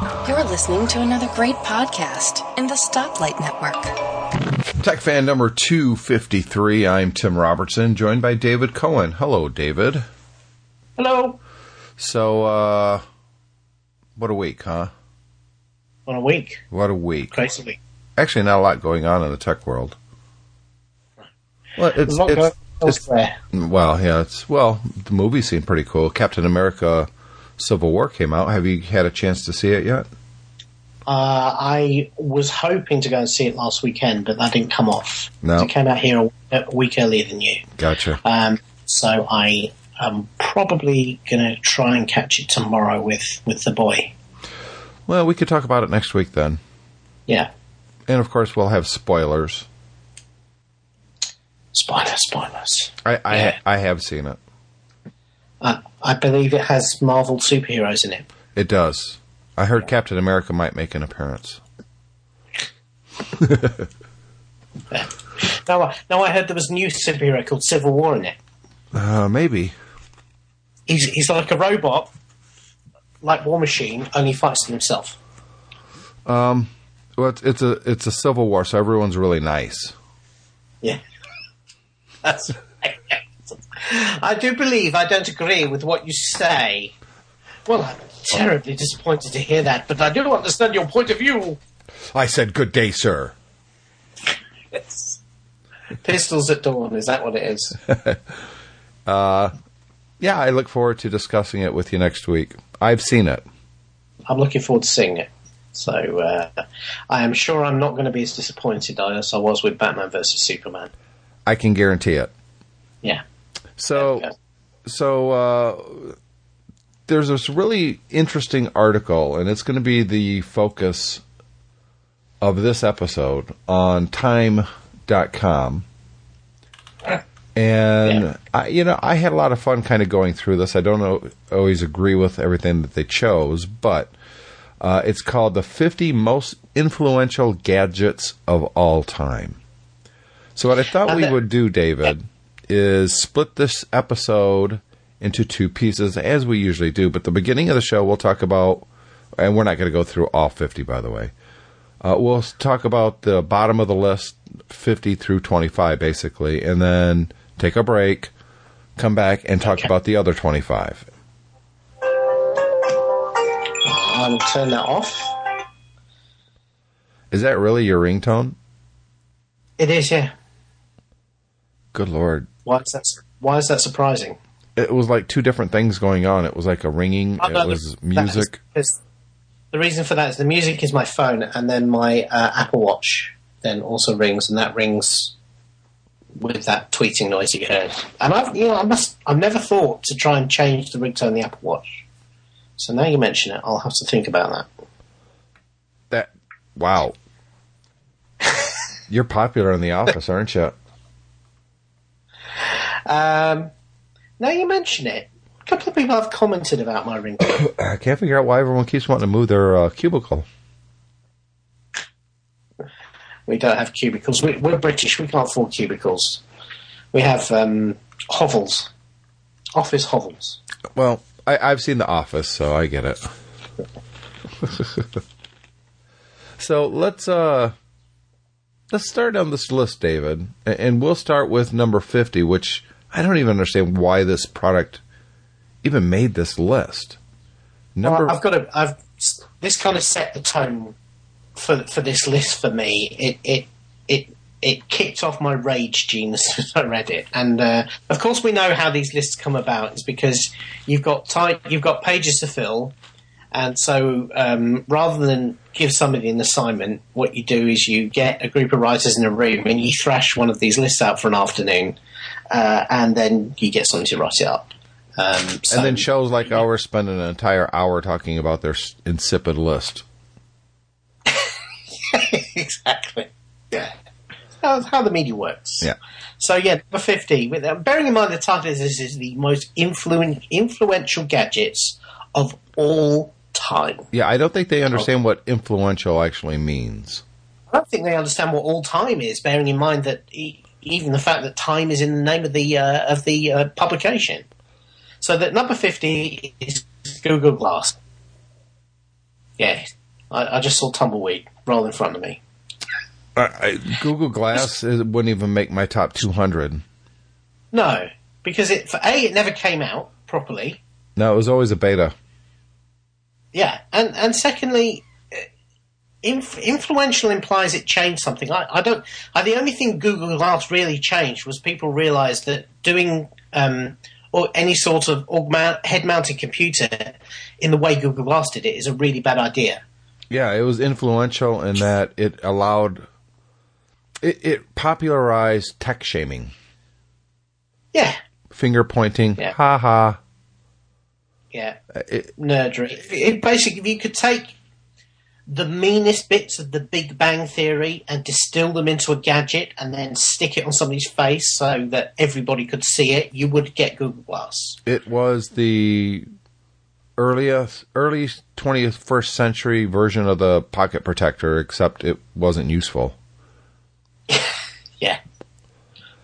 You're listening to another great podcast in the Stoplight Network. Tech fan number 253. I'm Tim Robertson, joined by David Cohen. Hello, David. Hello. So, uh, what a week, huh? What a week. What a week. Crazy week. Actually, not a lot going on in the tech world. Well, it's, There's it's, it's well, yeah, it's well, the movie seemed pretty cool. Captain America: Civil War came out. Have you had a chance to see it yet? Uh, I was hoping to go and see it last weekend, but that didn't come off. No. It came out here a, week earlier than you. Gotcha. Um, so I am probably going to try and catch it tomorrow with, with the boy. Well, we could talk about it next week then, Yeah. and of course, we'll have spoilers. Spoilers, spoilers. I I, Yeah. I have seen it. Uh, I believe it has Marvel superheroes in it. It does. I heard Captain America might make an appearance. Now, I- now I heard there was a new superhero called Civil War in it. Uh, maybe. He's, he's like a robot, like War Machine, only fights himself. Um, Well, it's, it's a it's a civil war, so everyone's really nice. Yeah. That's. I do believe I don't agree with what you say. Well, I'm terribly disappointed to hear that, but I do understand your point of view. I said, "Good day, sir." Yes. Pistols at dawn, is that what it is? Yeah, I look forward to discussing it with you next week. I've seen it. I'm looking forward to seeing it. So uh, I am sure I'm not going to be as disappointed as I was with Batman versus Superman. I can guarantee it. Yeah. So, Yeah. so uh, there's this really interesting article, and it's going to be the focus of this episode on Time.com. And Yeah. I, you know, I had a lot of fun kind of going through this. I don't know, always agree with everything that they chose, but uh, it's called the 50 most influential gadgets of all time. So what I thought we would do, David, is split this episode into two pieces, as we usually do. But the beginning of the show, we'll talk about, and we're not going to go through all 50, by the way. Uh, we'll talk about the bottom of the list, 50 through 25, basically, and then take a break, come back, and talk Okay. about the other 25. I'll turn that off. Is that really your ringtone? It is, yeah. Good lord. Why is that? Why is that surprising? It was like two different things going on. It was like a ringing, Oh, no, it was is- music. is- the reason for that is the music is my phone, and then my uh, Apple Watch then also rings, and that rings with that tweeting noise you heard. And I've, you know, I must, I've never thought to try and change the ringtone of the Apple Watch. So now you mention it, I'll have to think about that. That wow. You're popular in the office, aren't you? Um, now you mention it, a couple of people have commented about my ringtone. I can't figure out why everyone keeps wanting to move their uh, cubicle. we don't have cubicles. We, we're British. We can't afford cubicles. We have um, hovels, office hovels. Well, I, I've seen The Office, so I get it. so let's uh let's start on this list, David, and we'll start with number fifty, which I don't even understand why this product even made this list. Number Well, I've got to. I've this kind of set the tone for for this list for me. It it it it kicked off my rage gene as soon as I read it, and uh, of course we know how these lists come about. It's because you've got time, you've got pages to fill, and so um, rather than give somebody an assignment, what you do is you get a group of writers in a room and you thrash one of these lists out for an afternoon, uh, and then you get something to write it up. Um, so and then shows like ours spend an entire hour talking about their insipid list. exactly. Yeah. That's how the media works. Yeah. So yeah, number fifty. With uh, bearing in mind the title is this is the most influen- influential gadgets of all time. Yeah, I don't think they understand what influential actually means. I don't think they understand what all time is. Bearing in mind that e- even the fact that time is in the name of the uh, of the uh, publication. So that number fifty is Google Glass. Yeah, I, I just saw tumbleweed roll in front of me. I, I, Google Glass is, wouldn't even make my top 200. No, because it for a it never came out properly. No, it was always a beta. Yeah, and and secondly, uh, inf- influential implies it changed something. I, I don't. I, the only thing Google Glass really changed was people realised that doing um, or any sort of augment, head-mounted computer in the way Google Glass did it is a really bad idea. Yeah, it was influential in that it allowed it, it popularized tech shaming, Yeah, finger pointing, Yeah. ha ha. Yeah, uh, It, nerdery. If- if- basically, if you could take the meanest bits of the Big Bang Theory and distill them into a gadget and then stick it on somebody's face so that everybody could see it, you would get Google Glass. it was the earliest, early 20th, first century version of the pocket protector, except it wasn't useful. Yeah.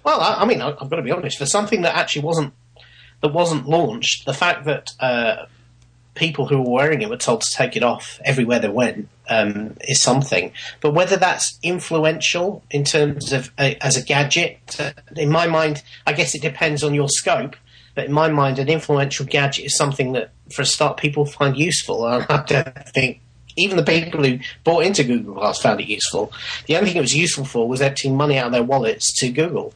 Well, I, I mean, I, I've got to be honest. For something that actually wasn't that wasn't launched, the fact that uh, people who were wearing it were told to take it off everywhere they went um, is something. But whether that's influential in terms of a, as a gadget, uh, in my mind, I guess it depends on your scope. But in my mind, an influential gadget is something that, for a start, people find useful. I don't think even the people who bought into Google Glass found it useful. The only thing it was useful for was emptying money out of their wallets to Google.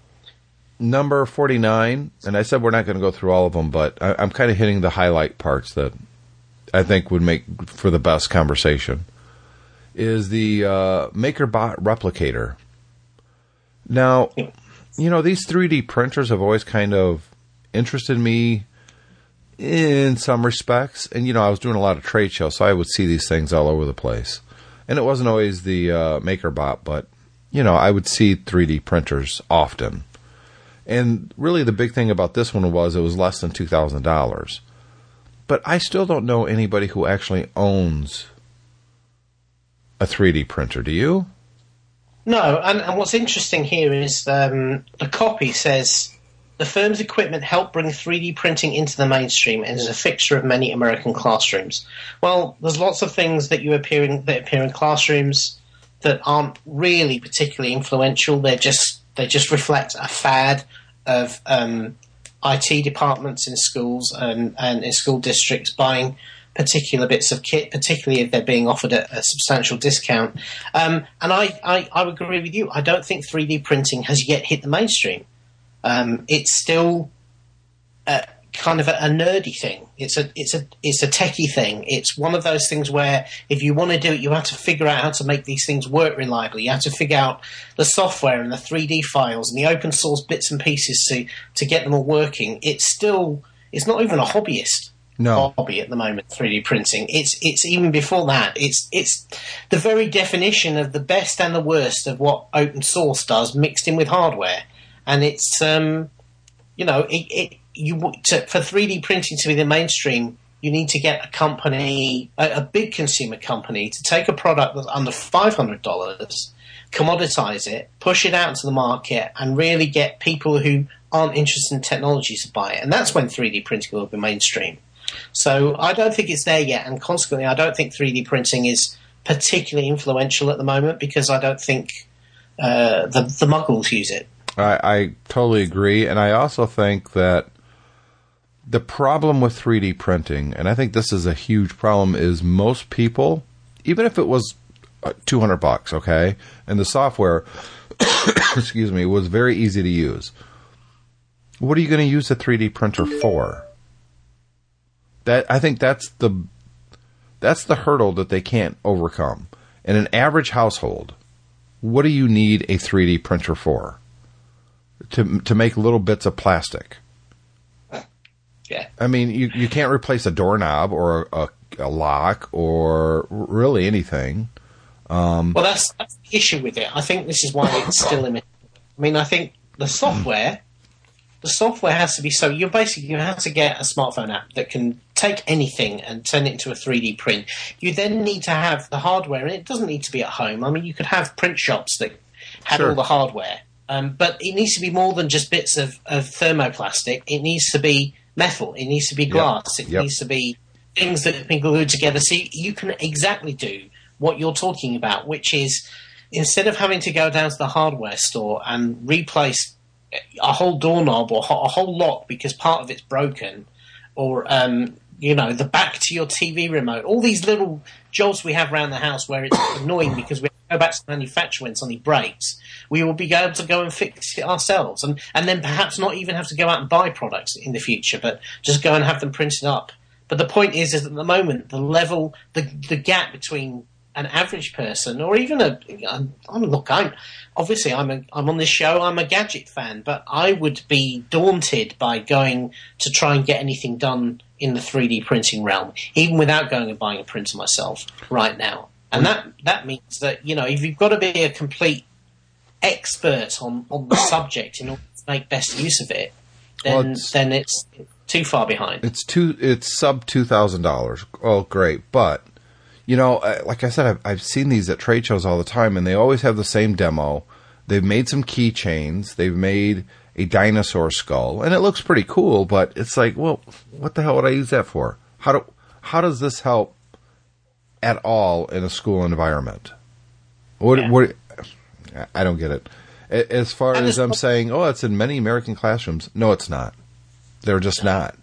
Number 49, and I said we're not going to go through all of them, but I, I'm kind of hitting the highlight parts that I think would make for the best conversation, is the uh, MakerBot Replicator. Now, you know, these 3D printers have always kind of interested me in some respects. And, you know, I was doing a lot of trade shows, so I would see these things all over the place. And it wasn't always the uh, MakerBot, but, you know, I would see 3D printers often. And really, the big thing about this one was it was less than $2,000. But I still don't know anybody who actually owns a 3D printer. Do you? No, and, and what's interesting here is um, the copy says the firm's equipment helped bring 3D printing into the mainstream and is a fixture of many American classrooms. Well, there's lots of things that you appear in, that appear in classrooms that aren't really particularly influential. They're just they just reflect a fad of um, IT departments in schools and, and in school districts buying particular bits of kit, particularly if they're being offered at a substantial discount. Um, and I, I, I agree with you. I don't think 3D printing has yet hit the mainstream. Um, it's still uh, kind of a, a nerdy thing. It's a it's a it's a techie thing. It's one of those things where if you want to do it, you have to figure out how to make these things work reliably. You have to figure out the software and the 3D files and the open source bits and pieces to to get them all working. It's still it's not even a hobbyist No. hobby at the moment. 3D printing. It's it's even before that. It's it's the very definition of the best and the worst of what open source does, mixed in with hardware. And it's um, you know, it, it you to, for 3D printing to be the mainstream, you need to get a company, a, a big consumer company, to take a product that's under five hundred dollars, commoditize it, push it out to the market, and really get people who aren't interested in technology to buy it. And that's when 3D printing will be mainstream. So I don't think it's there yet, and consequently, I don't think 3D printing is particularly influential at the moment because I don't think uh, the the muggles use it. I, I totally agree. And I also think that the problem with 3D printing, and I think this is a huge problem, is most people, even if it was uh, 200 bucks, okay, and the software, excuse me, was very easy to use. What are you going to use a 3D printer for? That I think that's the that's the hurdle that they can't overcome. In an average household, what do you need a 3D printer for? To to make little bits of plastic. Yeah. I mean, you you can't replace a doorknob or a, a lock or really anything. Well, that's, that's the issue with it. I think this is why it's still limited. I mean, I think the software, the software has to be so. You're basically you have to get a smartphone app that can take anything and turn it into a 3D print. You then need to have the hardware, and it doesn't need to be at home. I mean, you could have print shops that had Sure. all the hardware, um, but it needs to be more than just bits of, of thermoplastic. It needs to be metal. It needs to be glass. It Yep. needs to be things that have been glued together. So you- you can exactly do what you're talking about, which is instead of having to go down to the hardware store and replace a whole doorknob or a whole lock because part of it's broken, or um, you know the back to your TV remote, all these little jobs we have around the house where it's annoying because we go back to the manufacturer when something breaks, we will be able to go and fix it ourselves, and and then perhaps not even have to go out and buy products in the future, but just go and have them printed up. But the point is, is at the moment the level, the the gap between an average person or even a I'm, I'm look I'm obviously I'm a, I'm on this show I'm a gadget fan but I would be daunted by going to try and get anything done in the 3D printing realm even without going and buying a printer myself right now and that that means that you know if you've got to be a complete expert on on the subject in order to make best use of it then Well, it's- then it's too far behind It's two. It's sub two thousand dollars. Oh, great! But you know, like I said, I've, I've seen these at trade shows all the time, and they always have the same demo. They've made some keychains. They've made a dinosaur skull, and it looks pretty cool. But it's like, well, what the hell would I use that for? How do how does this help at all in a school environment? What Yeah. what? I don't get it. As far And as I'm saying, oh, it's in many American classrooms. No, it's not. They're just not.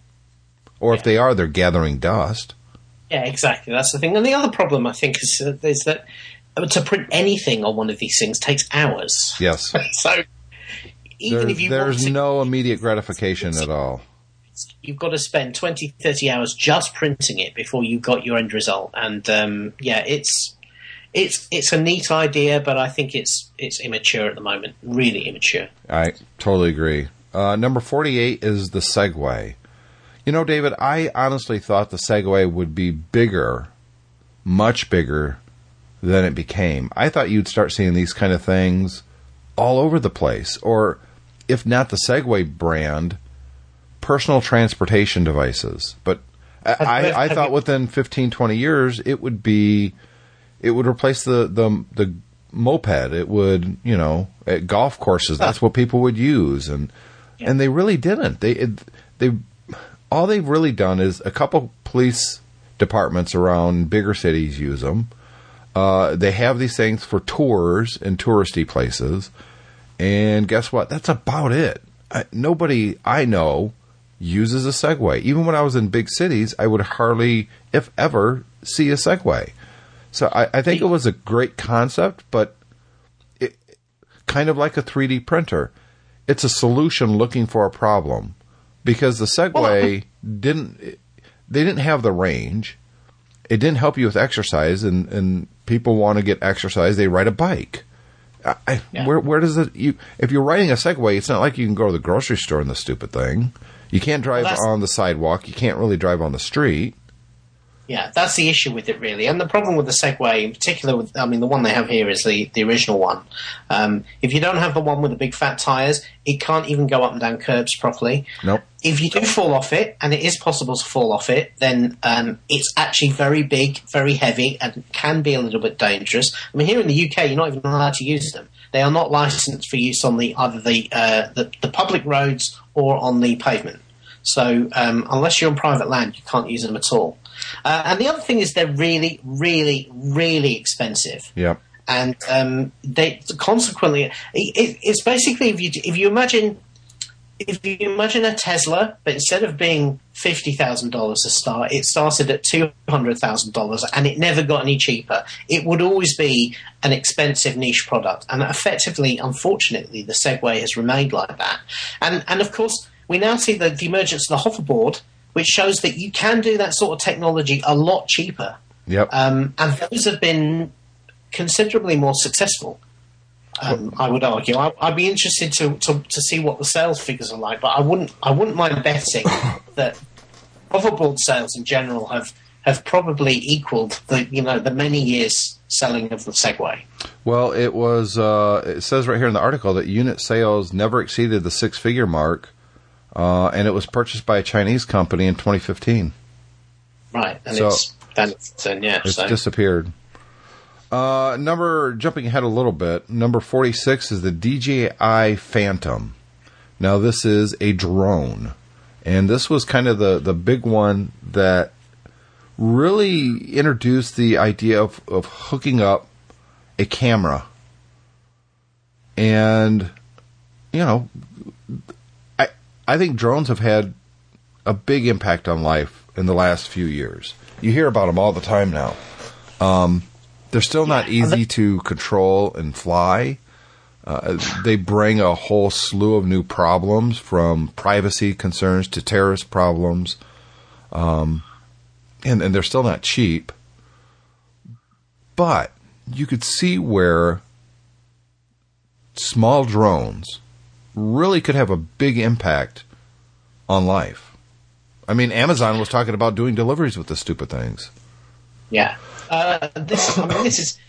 Or if they are, they're gathering dust. Yeah, exactly. That's the thing. And the other problem I think is, is that to print anything on one of these things takes hours. Yes. so even There- if you there's to, no immediate gratification at all. you've got to spend 20, 30 hours just printing it before you got your end result. And um, yeah, it's it's it's a neat idea, but I think it's it's immature at the moment. Really immature. I totally agree. Uh, number 48 is the Segway. You know, David, I honestly thought the Segway would be bigger, much bigger than it became. I thought you'd start seeing these kind of things all over the place. Or, if not the Segway brand, personal transportation devices. But I, Have- I, I have thought you- within 15, 20 years, it would be, it would replace the, the, the moped. It would, you know, at golf courses, that's what people would use. And, and they really didn't. They, it, they, all they've really done is a couple police departments around bigger cities use them. Uh, they have these things for tours in touristy places, and guess what? That's about it. I, nobody I know uses a Segway. Even when I was in big cities, I would hardly, if ever, see a Segway. So I, I think it was a great concept, but it, kind of like a 3D printer, it's a solution looking for a problem because the Segway didn't. They didn't have the range. It didn't help you with exercise, and, and people want to get exercise. They ride a bike. I, Yeah. Where where does it you? If you're riding a Segway, it's not like you can go to the grocery store in the stupid thing. You can't drive Well, on the sidewalk. You can't really drive on the street. Yeah, that's the issue with it, really. And the problem with the Segway, in particular, with I mean, the one they have here is the, the original one. Um, if you don't have the one with the big fat tyres, it can't even go up and down curbs properly. Nope. If you do fall off it, and it is possible to fall off it, then um, it's actually very big, very heavy, and can be a little bit dangerous. I mean, here in the UK, you're not even allowed to use them. They are not licensed for use on the either the uh, the, the public roads or on the pavement. So um, unless you're on private land, you can't use them at all. Uh, and the other thing is they're really, really, really expensive Yep. and um, they consequently it, it, it's basically if you if you imagine if you imagine a Tesla, but instead of being fifty thousand dollars to start, it started at two hundred thousand dollars, and it never got any cheaper. It would always be an expensive niche product, and effectively, unfortunately, the Segway has remained like that. And and of course, we now see the, the emergence of the hoverboard, which shows that you can do that sort of technology a lot cheaper Yep. um, and those have been considerably more successful. Um, I would argue. I, I'd be interested to, to, to see what the sales figures are like, but I wouldn't I wouldn't mind betting that hoverboard sales in general have have probably equaled the you know the many years selling of the Segway. Well, it was. Uh, it says right here in the article that unit sales never exceeded the six figure mark, uh, and it was purchased by a Chinese company in 2015. Right, and So- it's that's then yeah. It's so disappeared. Uh, number jumping ahead a little bit. Number 46 is the DJI Phantom. Now this is a drone, and this was kind of the the big one that really introduced the idea of, of hooking up a camera. And, you know, I, think drones have had a big impact on life in the last few years. You hear about them all the time now. Um, they're still not easy to control and fly. Uh, they bring a whole slew of new problems from privacy concerns to terrorist problems. Um, and, and they're still not cheap. But you could see where small drones really could have a big impact on life. I mean, Amazon was talking about doing deliveries with the stupid things. Yeah. Uh, this, I mean, this is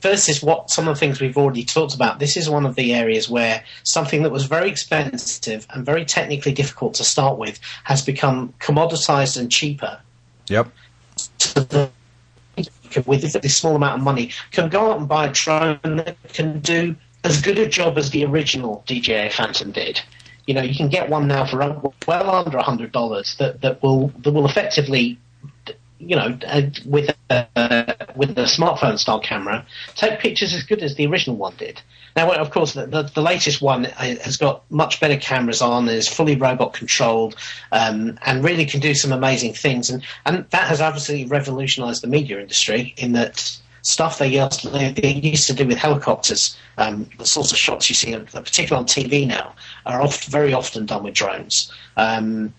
versus what some of the things we've already talked about. This is one of the areas where something that was very expensive and very technically difficult to start with has become commoditized and cheaper. Yep. So with this small amount of money, can go out and buy a drone that can do as good a job as the original DJI Phantom did. You know, you can get one now for well under hundred dollars that, that will that will effectively you know, uh, with a, with a smartphone style camera, take pictures as good as the original one did. Now, of course, the, the, the latest one uh, has got much better cameras on, is fully robot controlled, um, and really can do some amazing things. And, and that has obviously revolutionized the media industry in that stuff they used, to do with helicopters, um, the sorts of shots you see, particularly on TV now, are oft, very often done with drones. Um,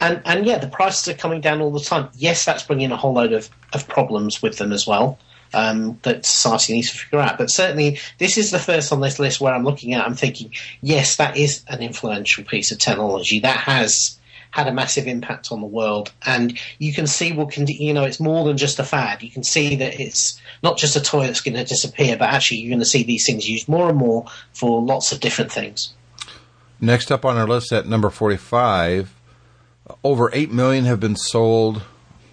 and and yeah, the prices are coming down all the time. Yes, that's bringing a whole load of, of problems with them as well. Um, that society needs to figure out. But certainly, this is the first on this list where I'm looking at. I'm thinking, yes, that is an influential piece of technology that has had a massive impact on the world, and you can see what can you know it's more than just a fad. You can see that it's not just a toy that's going to disappear, but actually you're going to see these things used more and more for lots of different things. Next up on our list at number 45 over 8 million have been sold.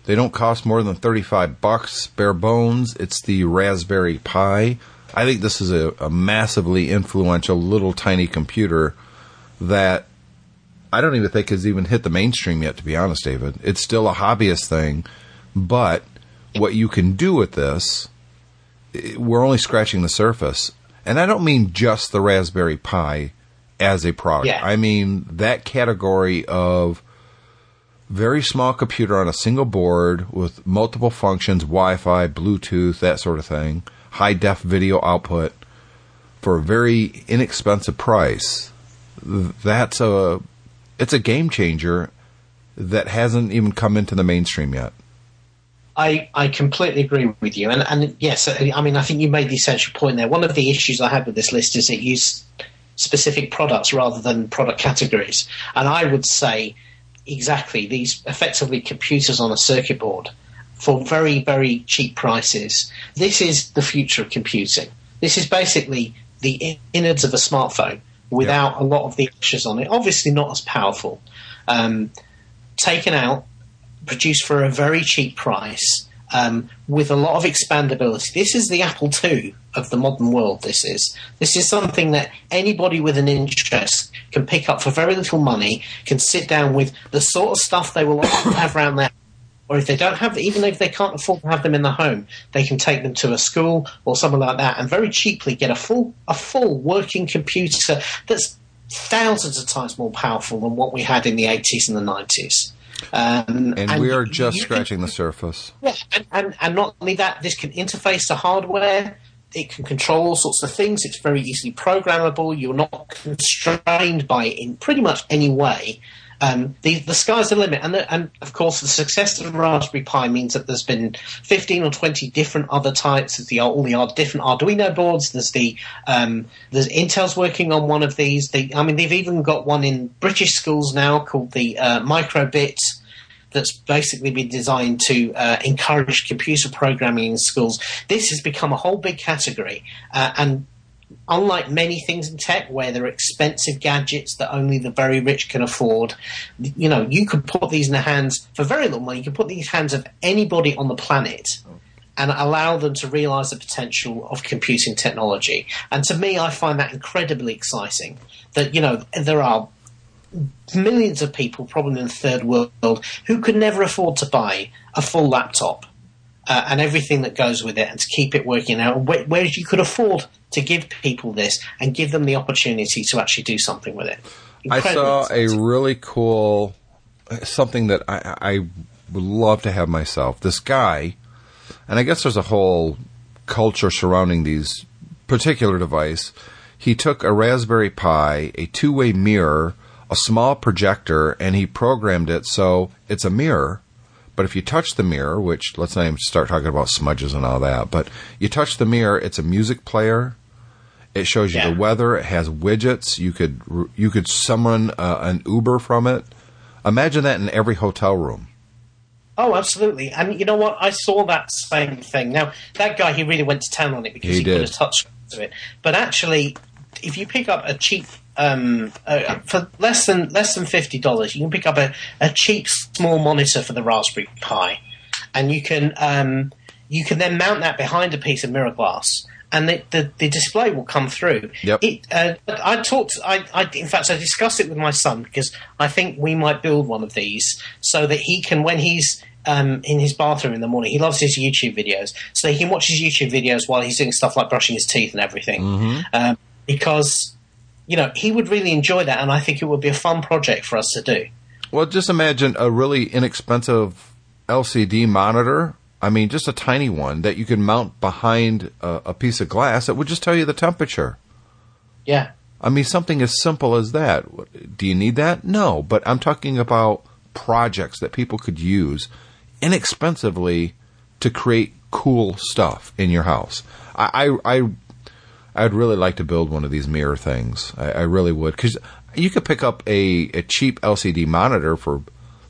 They don't cost more than 35 bucks, bare bones. It's the Raspberry Pi. I think this is a, a massively influential little tiny computer that I don't even think has even hit the mainstream yet, to be honest, David. It's still a hobbyist thing, but what you can do with this, eh, we're only scratching the surface. And I don't mean just the Raspberry Pi as a product. Yeah. I mean that category of very small computer on a single board with multiple functions, Wi-Fi, Bluetooth, that sort of thing, high def video output for a very inexpensive price. That's a it's a game changer that hasn't even come into the mainstream yet. I, I completely agree with you. And, and yes, I mean, I think you made the essential point there. One of the issues I had with this list is it used specific products rather than product categories. And I would say exactly these effectively computers on a circuit board for very, very cheap prices. This is the future of computing. This is basically the innards of a smartphone without yeah. a lot of the extras on it. Obviously, not as powerful. Um, taken out, produced for a very cheap price, um, with a lot of expandability. This is the Apple II of the modern world. This is this is something that anybody with an interest can pick up for very little money. Can sit down with the sort of stuff they will have around their. Or if they don't have, even if they can't afford to have them in the home, they can take them to a school or something like that, and very cheaply get a full a full working computer that's thousands of times more powerful than what we had in the 80s and the 90s. Um, and, and, we are just scratching the surface. Yeah, and, and, and not only that, this can interface to hardware. It can control all sorts of things. It's very easily programmable. You're not constrained by it in pretty much any way. Um, the, the sky's the limit. And, the, and of course, the success of the Raspberry Pi means that there's been 15 or 20 different other types of the, all the different Arduino boards. There's the, um, there's Intel's working on one of these. They, I mean, they've even got one in British schools now called the uh, Microbit that's basically been designed to uh, encourage computer programming in schools. This has become a whole big category, uh, and unlike many things in tech where there are expensive gadgets that only the very rich can afford, you know, you could put these in the hands for very little money. You can put these hands of anybody on the planet and allow them to realize the potential of computing technology. And to me, I find that incredibly exciting. That you know there are millions of people, probably in the third world, who could never afford to buy a full laptop uh, and everything that goes with it, and to keep it working out. Wh- Whereas you could afford to give people this and give them the opportunity to actually do something with it. I saw a really cool something that I, I would love to have myself. This guy, and I guess there's a whole culture surrounding these particular device. He took a Raspberry Pi, a two-way mirror, a small projector, and he programmed it so it's a mirror. But if you touch the mirror, which let's not even start talking about smudges and all that, but you touch the mirror, it's a music player. It shows you Yeah. the weather. It has widgets. You could you could summon uh, an Uber from it. Imagine that in every hotel room. Oh, absolutely. And you know what? I saw that same thing. Now, that guy, he really went to town on it because He he, did. put a touch to it. But actually, if you pick up a cheap, um, uh, for less than less than fifty dollars, you can pick up a, a cheap small monitor for the Raspberry Pi, and you can um, you can then mount that behind a piece of mirror glass. And the, the, the display will come through. Yep. It, uh, I talked. I, I, in fact, I discussed it with my son because I think we might build one of these so that he can, when he's um, in his bathroom in the morning, he loves his YouTube videos, so he can watch his YouTube videos while he's doing stuff like brushing his teeth and everything. Um, because you know he would really enjoy that, and I think it would be a fun project for us to do. Well, just imagine a really inexpensive LCD monitor. I mean, just a tiny one that you could mount behind a, a piece of glass that would just tell you the temperature. Yeah, I mean, something as simple as that. Do you need that? No, but I'm talking about projects that people could use inexpensively to create cool stuff in your house. I, I, I I'd really like to build one of these mirror things. I, I really would because you could pick up a, a cheap LCD monitor for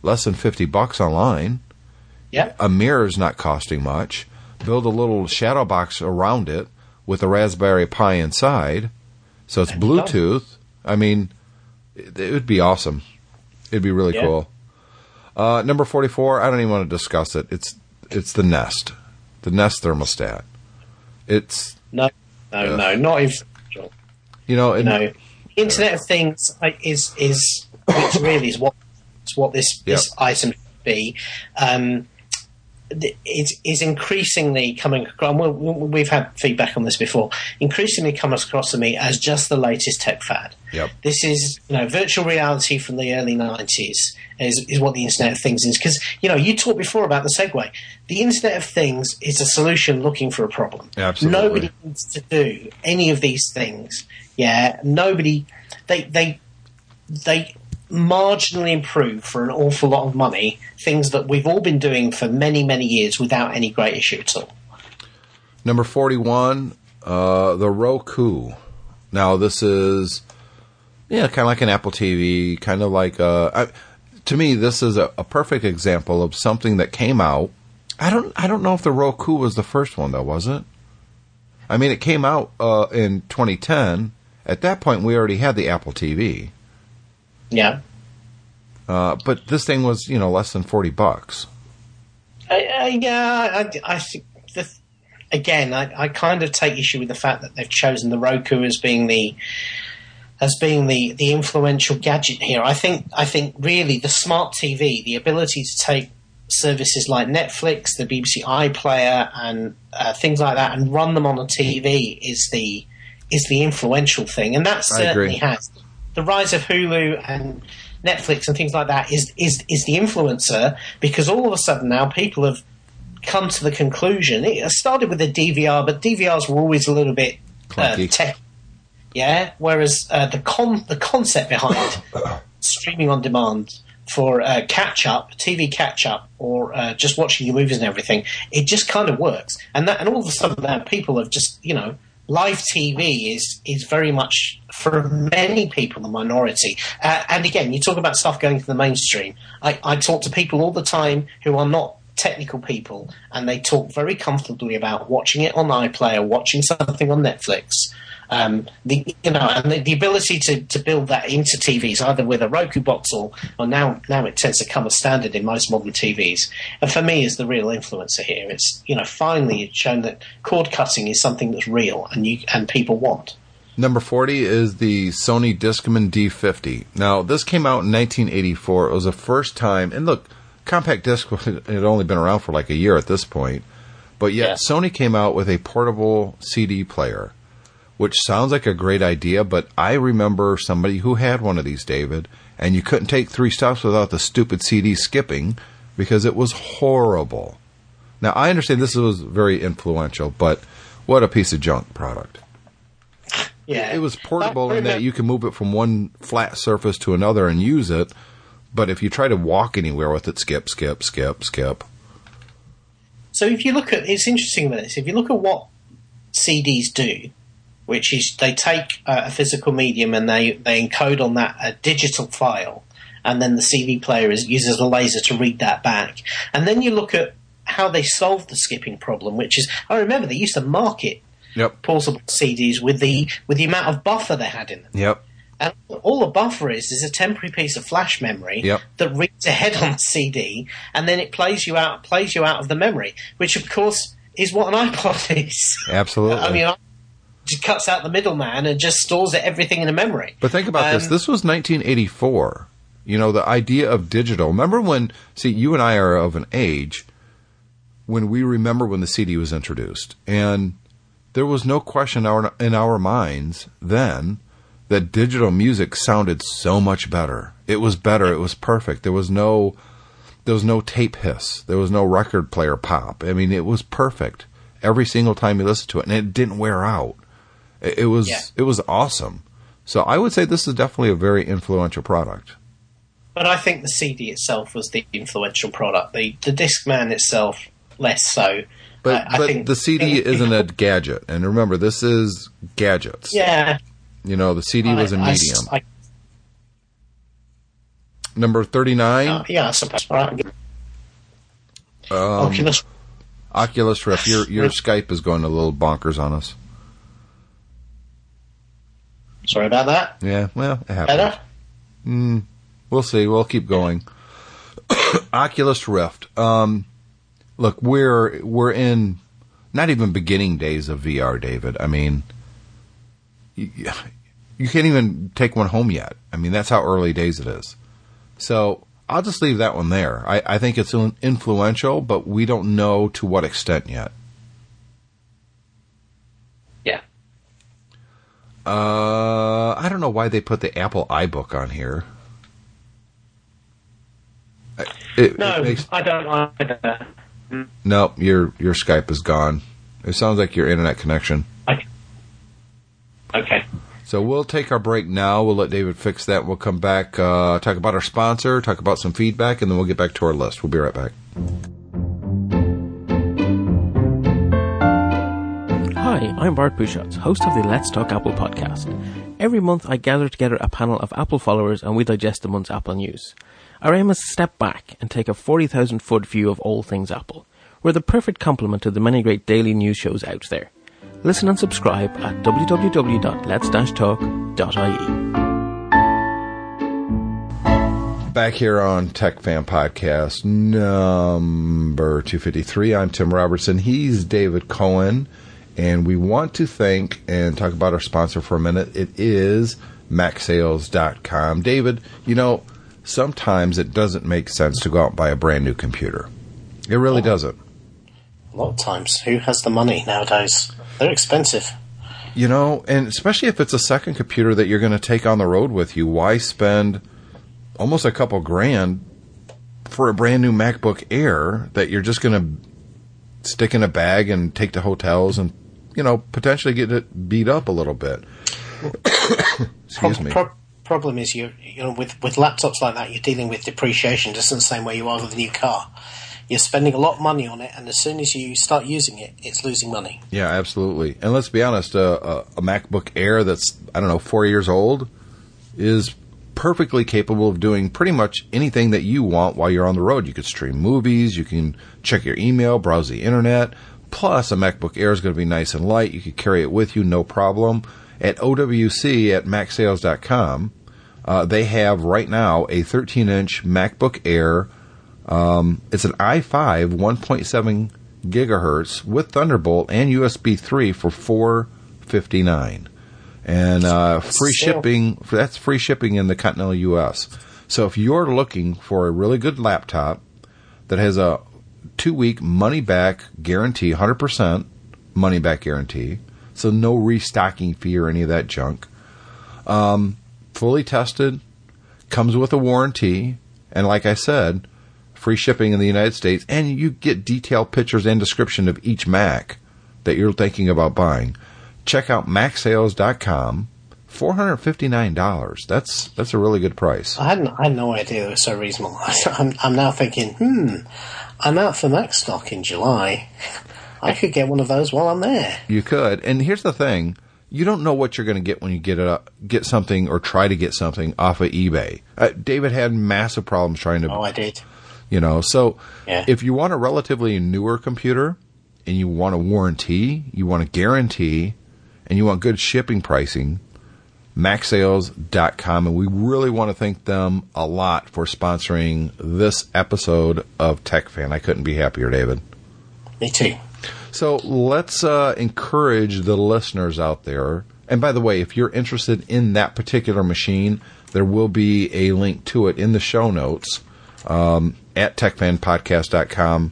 less than fifty bucks online. yeah, A mirror is not costing much. Build a little shadow box around it with a Raspberry Pi inside, so it's. Bluetooth. I mean, it, it would be awesome. It'd be really Yeah. cool. Uh, number forty-four. I don't even want to discuss it. It's it's the Nest, the Nest thermostat. It's no, no, no, not even. you know, and No, Internet of Things is is which really is what is what this this item should be. Um, it is increasingly coming across. and we- we- We've had feedback on this before. Increasingly comes across to me as just the latest tech fad. Yep. This is you know virtual reality from the early nineties is is what the Internet of Things is because you know you talked before about the Segway. The Internet of Things is a solution looking for a problem. Absolutely. Nobody needs to do any of these things. Yeah, nobody. They they they marginally improve for an awful lot of money things that we've all been doing for many many years without any great issue at all. Number 41, uh, the Roku. Now, this is, yeah, kind of like an Apple TV, kind of like, uh, I, to me, this is a, a perfect example of something that came out. I don't, I don't know if the Roku was the first one, though, was it? I mean, it came out uh, in 2010. At that point, we already had the Apple TV. Yeah. Uh, but this thing was, you know, less than 40 bucks. I, I, yeah, I, I think the, again, I, I kind of take issue with the fact that they've chosen the Roku as being the as being the, the influential gadget here. I think I think really the smart TV, the ability to take services like Netflix, the BBC iPlayer, and uh, things like that, and run them on a TV is the is the influential thing, and that certainly has the rise of Hulu and Netflix and things like that is is is the influencer because all of a sudden now people have come to the conclusion. It started with the DVR, but DVRs were always a little bit uh, tech. Yeah, whereas uh, the con the concept behind streaming on demand for uh, catch up, TV catch up, or uh, just watching your movies and everything, it just kind of works. And that, and all of a sudden now people have just you know live TV is is very much for many people the minority. Uh, and again, you talk about stuff going to the mainstream. I, I talk to people all the time who are not technical people, and they talk very comfortably about watching it on iPlayer, watching something on Netflix. Um, the you know, and the, the ability to, to build that into TVs, either with a Roku box or, or now now it tends to come as standard in most modern TVs. And for me, is the real influencer here. It's you know, finally it's shown that cord cutting is something that's real and you and people want. Number 40 is the Sony Discman D50. Now, this came out in 1984. It was the first time, and look, compact disc had only been around for like a year at this point, but yet Yeah. Sony came out with a portable CD player, which sounds like a great idea, but I remember somebody who had one of these, David, and you couldn't take three stops without the stupid CD skipping because it was horrible. Now, I understand this was very influential, but what a piece of junk product. Yeah, It was portable in that you can move it from one flat surface to another and use it, but if you try to walk anywhere with it, skip, skip, skip, skip. So if you look at, it's interesting about this. If you look at what CDs do, which is they take uh, a physical medium and they they encode on that a digital file, and then the CD player is, uses a laser to read that back. And then you look at how they solved the skipping problem, which is I remember they used to market Yep. portable CDs with the with the amount of buffer they had in them. Yep. And all a buffer is is a temporary piece of flash memory Yep. that reads ahead on the CD, and then it plays you out plays you out of the memory, which of course is what an iPod is. Absolutely. I mean, cuts out the middleman and just stores it, everything in a memory. But think about this. Um, This was 1984. You know, the idea of digital. Remember when, see, you and I are of an age when we remember when the CD was introduced. And there was no question in our, in our minds then that digital music sounded so much better. It was better. It was perfect. There was no, there was no tape hiss. There was no record player pop. I mean, it was perfect every single time you listened to it, and it didn't wear out. It, was, Yeah. it was awesome. So I would say this is definitely a very influential product. But I think the CD itself was the influential product. The the Discman itself, less so. But I- I but think- the CD isn't a gadget, and remember this is gadgets. Yeah, You know, the CD was a medium. I- Number thirty nine, uh, yeah, I suppose. Right. um, Oculus. Oculus Rift. Your your. Skype is going a little bonkers on us. Sorry about that. Yeah, well, it happens. Better. We'll see. We'll keep going. Oculus Rift. Um, look, we're we're in not even beginning days of VR, David. I mean, you, you can't even take one home yet. I mean, that's how early days it is. So I'll just leave that one there. I, I think it's influential, but we don't know to what extent yet. Yeah. Uh, I don't know why they put the Apple iBook on here. It, No, it makes, I don't either. no, your your Skype is gone. It sounds like your internet connection. I, okay. So we'll take our break now. We'll let David fix that. We'll come back, uh, talk about our sponsor, talk about some feedback, and then we'll get back to our list. We'll be right back. Hi, I'm Bart Busschots, host of the Let's Talk Apple podcast. Every month I gather together a panel of Apple followers and we digest the month's Apple news. Our aim is to step back and take a 40,000 foot view of all things Apple. We're the perfect complement to the many great daily news shows out there. Listen and subscribe at www.lets-talk.ie. Back here on Tech Fan Podcast number 253. I'm Tim Robertson. He's David Cohen. And we want to thank and talk about our sponsor for a minute. It is MacSales.com. David, you know, sometimes it doesn't make sense to go out and buy a brand new computer. It really doesn't. A lot of times, who has the money nowadays? They're expensive. You know, and especially if it's a second computer that you're going to take on the road with you, why spend almost a couple grand for a brand new MacBook Air that you're just going to stick in a bag and take to hotels and, you know, potentially get it beat up a little bit? Excuse me. pro- problem is, you you know, with with laptops like that, you're dealing with depreciation just in the same way you are with a new car. You're spending a lot of money on it, and as soon as you start using it, it's losing money. Yeah, absolutely. And let's be honest, uh, a, a MacBook Air that's I don't know four years old is perfectly capable of doing pretty much anything that you want while you're on the road. You could stream movies, you can check your email, browse the internet. Plus, a MacBook Air is going to be nice and light. You could carry it with you, no problem. At OWC at MacSales.com, uh, they have right now a 13-inch MacBook Air. Um, it's an i5 1.7 gigahertz with Thunderbolt and USB 3 for 459. and uh, free shipping. That's free shipping in the continental U.S. So if you're looking for a really good laptop that has a two week money back guarantee, hundred percent money back guarantee, so no restocking fee or any of that junk. Um, fully tested, comes with a warranty, and like I said, free shipping in the United States, and you get detailed pictures and description of each Mac that you're thinking about buying. Check out MacSales.com. Four hundred fifty nine dollars. That's that's a really good price. I had, I had no idea it was so reasonable. I'm, I'm now thinking, hmm, I'm out for Macstock in July. I could get one of those while I'm there. You could. And here's the thing: you don't know what you're going to get when you get it up, get something or try to get something off of eBay. Uh, David had massive problems trying to Oh, I did. You know, so Yeah. if you want a relatively newer computer and you want a warranty, you want a guarantee, and you want good shipping pricing, MacSales.com. And we really want to thank them a lot for sponsoring this episode of Tech Fan. I couldn't be happier, David. Me too. So let's uh, encourage the listeners out there. And by the way, if you're interested in that particular machine, there will be a link to it in the show notes um, at techfanpodcast.com.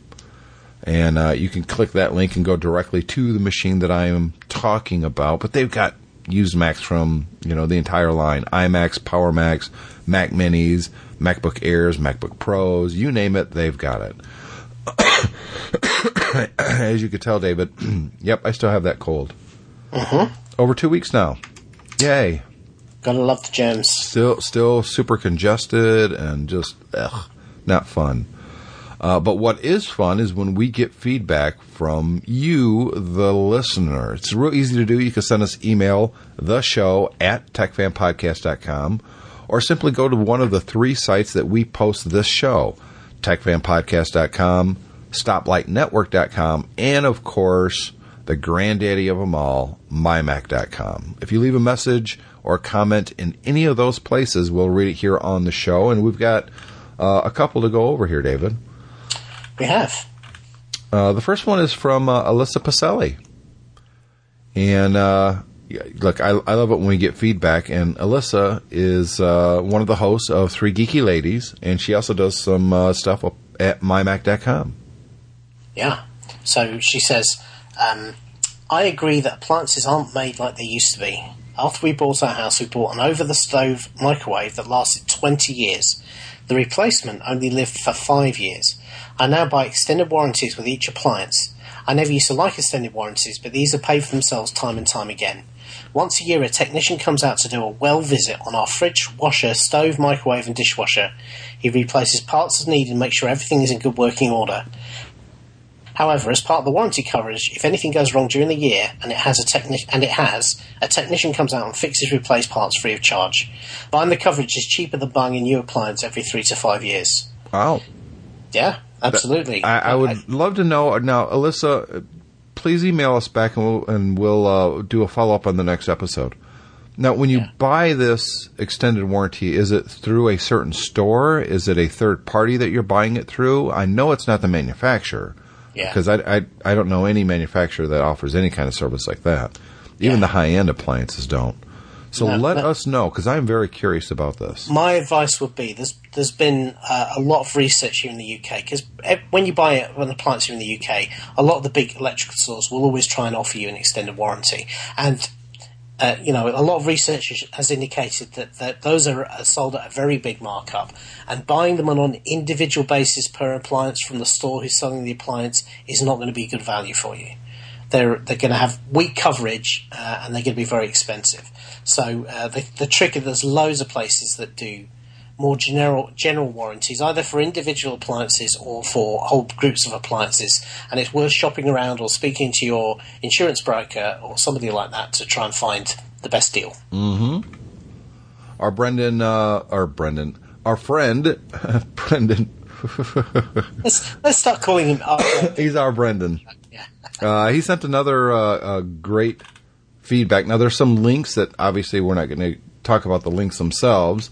And uh, you can click that link and go directly to the machine that I am talking about. But they've got used Macs from you know the entire line: iMacs, Power Macs, Mac Minis, MacBook Airs, MacBook Pros, you name it, they've got it. As you could tell, David, yep, I still have that cold. Mm-hmm. Over two weeks now. Yay! Gotta love the gems. Still, still super congested and just ugh, not fun. Uh, but what is fun is when we get feedback from you, the listener. It's real easy to do. You can send us email, the show at techfanpodcast.com, or simply go to one of the three sites that we post this show techfanpodcast.com, stoplightnetwork.com, and of course, the granddaddy of them all, mymac.com. If you leave a message or comment in any of those places, we'll read it here on the show. And we've got uh, a couple to go over here, David. We have. Uh, the first one is from uh, Alyssa Pacelli. And uh, look, I, I love it when we get feedback. And Alyssa is uh, one of the hosts of Three Geeky Ladies, and she also does some uh, stuff up at mymac.com. Yeah. So she says, um, I agree that appliances aren't made like they used to be. After we bought our house, we bought an over the stove microwave that lasted 20 years. The replacement only lived for five years. I now buy extended warranties with each appliance. I never used to like extended warranties, but these are paid for themselves time and time again. Once a year, a technician comes out to do a well visit on our fridge, washer, stove, microwave, and dishwasher. He replaces parts as needed and makes sure everything is in good working order. However, as part of the warranty coverage, if anything goes wrong during the year and it has a techni- and it has, a technician comes out and fixes replaced parts free of charge. Buying the coverage is cheaper than buying a new appliance every three to five years. Wow. Yeah, absolutely. I, I would love to know now, Alyssa. Please email us back, and we'll and we'll uh, do a follow up on the next episode. Now, when you Yeah. buy this extended warranty, is it through a certain store? Is it a third party that you're buying it through? I know it's not the manufacturer Yeah. because I, I I don't know any manufacturer that offers any kind of service like that. Even Yeah. the high end appliances don't. So No, let us know because I'm very curious about this. My advice would be there's there's been uh, a lot of research here in the UK because when you buy an appliance here in the UK, a lot of the big electrical stores will always try and offer you an extended warranty, and uh, you know a lot of research has- indicated that, that those are sold at a very big markup, and buying them on an individual basis per appliance from the store who's selling the appliance is not going to be good value for you they're they're going to have weak coverage uh, and they're going to be very expensive. So uh, the the trick is there's loads of places that do more general general warranties, either for individual appliances or for whole groups of appliances. And it's worth shopping around or speaking to your insurance broker or somebody like that to try and find the best deal. Hmm. Our Brendan, uh, our Brendan, our friend, Brendan. Let's let's start calling him. Uh, He's our Brendan. Uh, he sent another uh, uh, great feedback. Now, there's some links that obviously we're not going to talk about the links themselves,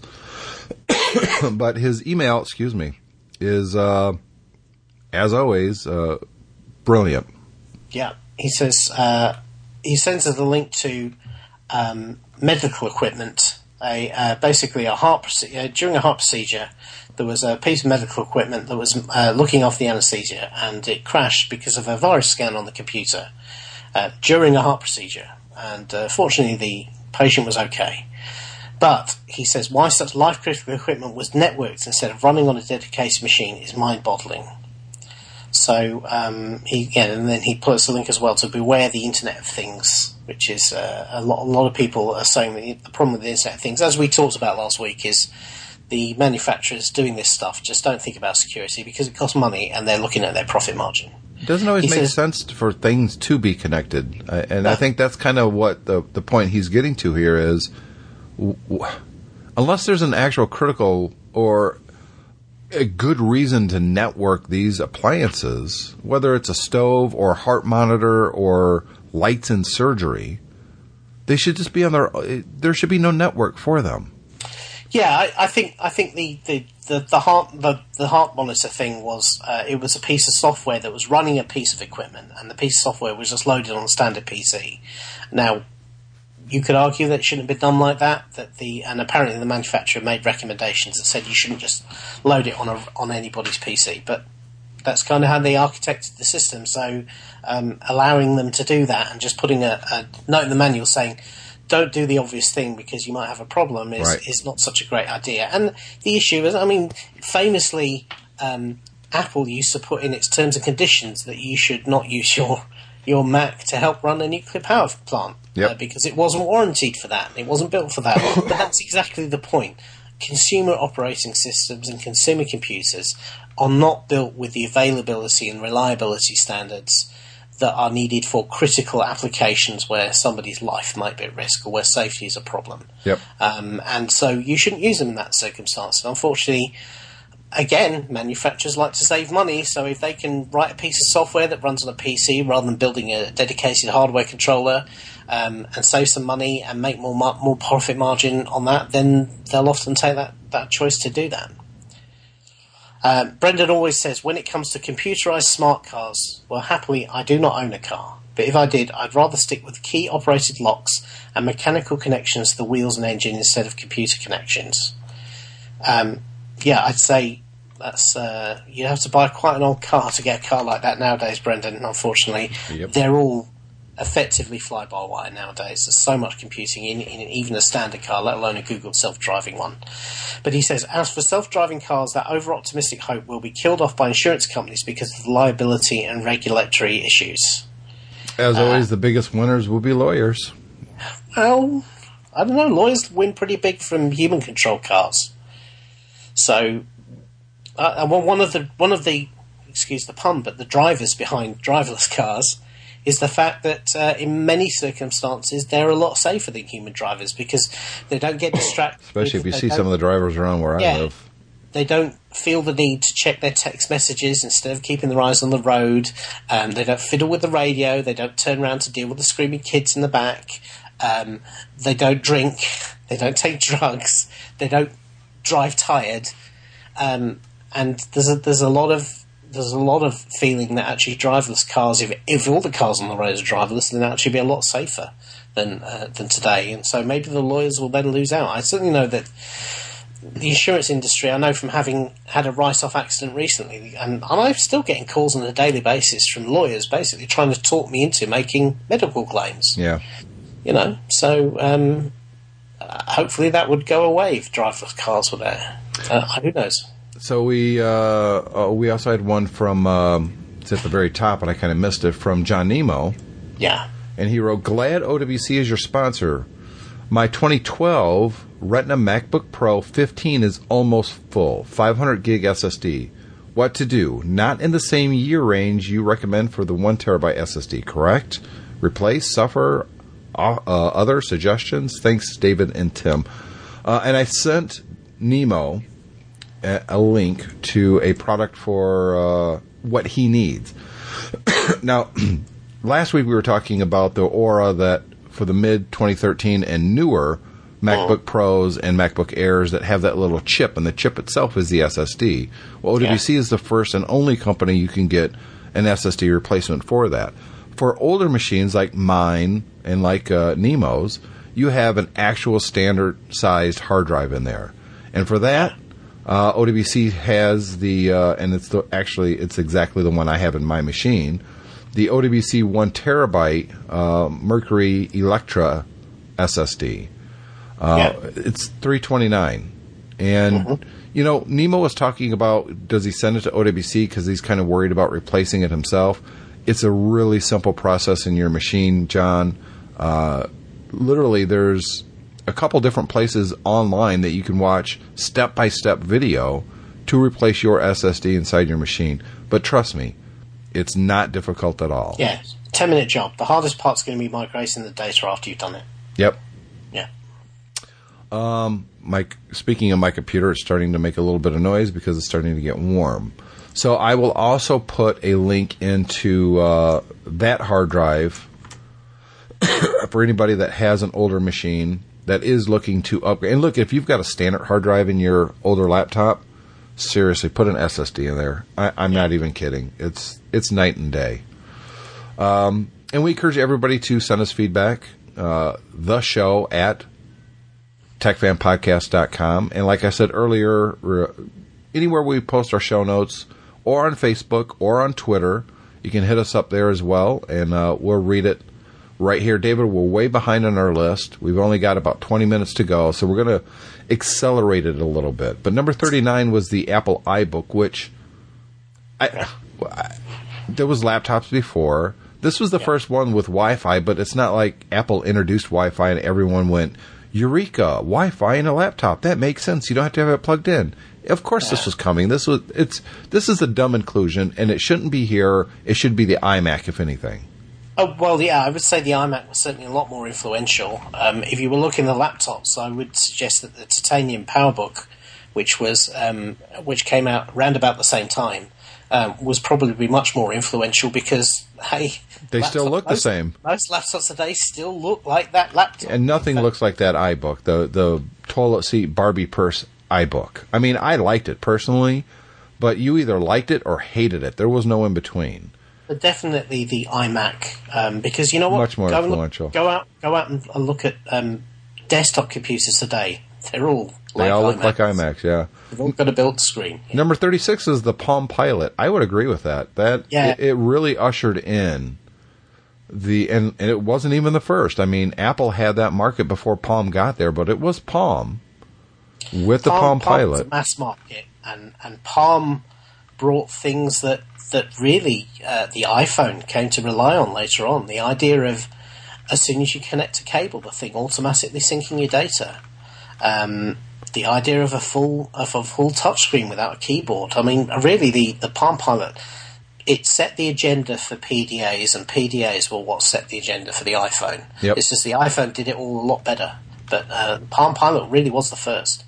but his email, excuse me, is uh, as always uh, brilliant. Yeah, he says uh, he sends us a link to um, medical equipment. A basically a heart proce- uh, during a heart procedure, there was a piece of medical equipment that was uh, looking off the anaesthesia, and it crashed because of a virus scan on the computer uh, during a heart procedure. And uh, fortunately, the patient was okay. But he says why such life critical equipment was networked instead of running on a dedicated machine is mind boggling. So um, he again, and then he puts a link as well to beware the Internet of Things, which is uh, a lot. A lot of people are saying that the problem with the Internet of Things, as we talked about last week, is the manufacturers doing this stuff just don't think about security because it costs money and they're looking at their profit margin. It doesn't always He make says- sense for things to be connected, and I think that's kind of what the the point he's getting to here is, w- w- unless there's an actual critical or a good reason to network these appliances, whether it's a stove or a heart monitor or lights in surgery, they should just be on their. uh, There should be no network for them. Yeah, I, I think I think the, the, the, the heart the, the heart monitor thing was uh, it was a piece of software that was running a piece of equipment, and the piece of software was just loaded on a standard PC. Now, you could argue that it shouldn't have been done like that. That the and apparently the manufacturer made recommendations that said you shouldn't just load it on a, on anybody's PC, but that's kind of how they architected the system. So um, allowing them to do that and just putting a, a note in the manual saying don't do the obvious thing because you might have a problem is, Right. is not such a great idea. And the issue is, I mean, famously, um, Apple used to put in its terms and conditions that you should not use your your Mac to help run a nuclear power plant Yep. uh, because it wasn't warranted for that. It wasn't built for that. but that's exactly the point. Consumer operating systems and consumer computers are not built with the availability and reliability standards that are needed for critical applications where somebody's life might be at risk or where safety is a problem. Yep. Um, and so you shouldn't use them in that circumstance. And unfortunately, again, manufacturers like to save money, so if they can write a piece of software that runs on a PC rather than building a dedicated hardware controller um, and save some money and make more more profit margin on that, then they'll often take that, that choice to do that. Um, Brendan always says, when it comes to computerized smart cars, well, happily, I do not own a car. But if I did, I'd rather stick with key operated locks and mechanical connections to the wheels and engine instead of computer connections. Um, yeah, I'd say that's uh, you have to buy quite an old car to get a car like that nowadays, Brendan. Unfortunately, Yep. they're all effectively fly by wire nowadays. There's so much computing in, in even a standard car, let alone a Google self-driving one. But he says, as for self-driving cars, that over-optimistic hope will be killed off by insurance companies because of the liability and regulatory issues. As always, the biggest winners will be lawyers. Well, I don't know. Lawyers win pretty big from human controlled cars. So, uh, one one of the one of the excuse the pun, but the drivers behind driverless cars is the fact that uh, in many circumstances they're a lot safer than human drivers because they don't get distracted. Especially if you see some of the drivers around where I live. they don't feel the need to check their text messages instead of keeping their eyes on the road. Um, they don't fiddle with the radio. They don't turn around to deal with the screaming kids in the back. Um, they don't drink. They don't take drugs. They don't drive tired. Um, and there's a, there's a lot of there's a lot of feeling that actually driverless cars, if if all the cars on the road are driverless, then actually be a lot safer than uh, than today. And so maybe the lawyers will then lose out. I certainly know that the insurance industry, I know from having had a write-off accident recently, and, and I'm still getting calls on a daily basis from lawyers basically trying to talk me into making medical claims. Yeah. You know, so um, hopefully that would go away if driverless cars were there. Uh, who knows? So we uh, uh, we also had one from um, it's at the very top, and I kind of missed it from John Nemo, Yeah, and he wrote, "Glad OWC is your sponsor. My 2012 Retina MacBook Pro 15 is almost full, 500 gig SSD. What to do? Not in the same year range you recommend for the one terabyte SSD, correct? Replace, suffer, uh, uh, other suggestions? Thanks, David and Tim. Uh, and I sent Nemo a, a link to a product for uh, what he needs. now, last week we were talking about the Aura that for the mid 2013 and newer MacBook Pros and MacBook Airs that have that little chip, and the chip itself is the SSD. Well, OWC is the first and only company you can get an SSD replacement for that. For older machines like mine and like uh, Nemo's, you have an actual standard sized hard drive in there. And for that, uh, OWC has the, uh, and it's the, actually, it's exactly the one I have in my machine, the OWC 1 terabyte uh, Mercury Electra SSD. Uh, Yeah. It's 329 and you know nemo was talking about does he send it to owc because he's kind of worried about replacing it himself? It's a really simple process in your machine john. Uh, literally there's a couple different places online that you can watch step-by-step video to replace your ssd inside your machine but trust me it's not difficult at all Yeah, ten minute job. The hardest part's going to be migrating the data after you've done it. yep Yeah. my speaking of my computer, it's starting to make a little bit of noise because it's starting to get warm. So I will also put a link into uh, that hard drive for anybody that has an older machine that is looking to upgrade. And look, if you've got a standard hard drive in your older laptop, seriously, put an SSD in there. I, I'm not even kidding. It's it's night and day. Um, and we encourage everybody to send us feedback. Uh, the show at techfanpodcast.com. And like I said earlier, anywhere we post our show notes, or on Facebook, or on Twitter, you can hit us up there as well, and uh, we'll read it right here. David, we're way behind on our list. We've only got about 20 minutes to go, so we're going to accelerate it a little bit. But number 39 was the Apple iBook, which I, I there was laptops before. This was the first one with Wi-Fi, but it's not like Apple introduced Wi-Fi and everyone went, "Eureka! Wi-Fi in a laptop. That makes sense. You don't have to have it plugged in." Of course, this was coming. This was it's this is a dumb inclusion, and it shouldn't be here. It should be the iMac, if anything. Oh well, yeah, I would say the iMac was certainly a lot more influential. Um, if you were looking at laptops, I would suggest that the Titanium PowerBook, which was um, which came out round about the same time, um, was probably much more influential because hey, They still laptop- look the same. Most laptops today still look like that laptop. And nothing looks like that iBook, the the toilet seat Barbie purse iBook. I mean, I liked it personally, but you either liked it or hated it. There was no in between. But definitely the iMac, um, because you know what? Much more go and look- influential. go out, go out and, look at um, desktop computers today. They're all They like all look like iMacs. yeah. They've all got a built screen. Number 36 is the Palm Pilot. I would agree with that. That Yeah. it, it really ushered in the and, and it wasn't even the first. I mean, Apple had that market before Palm got there, but it was Palm with the Palm, was Pilot. a mass market, and and Palm brought things that that really uh, the iPhone came to rely on later on. The idea of as soon as you connect a cable, the thing automatically syncing your data. Um, the idea of a full of a full touchscreen without a keyboard. I mean, really, the the Palm Pilot it set the agenda for PDAs, and PDAs were what set the agenda for the iPhone. Yep. It's just the iPhone did it all a lot better, but uh, Palm Pilot really was the first.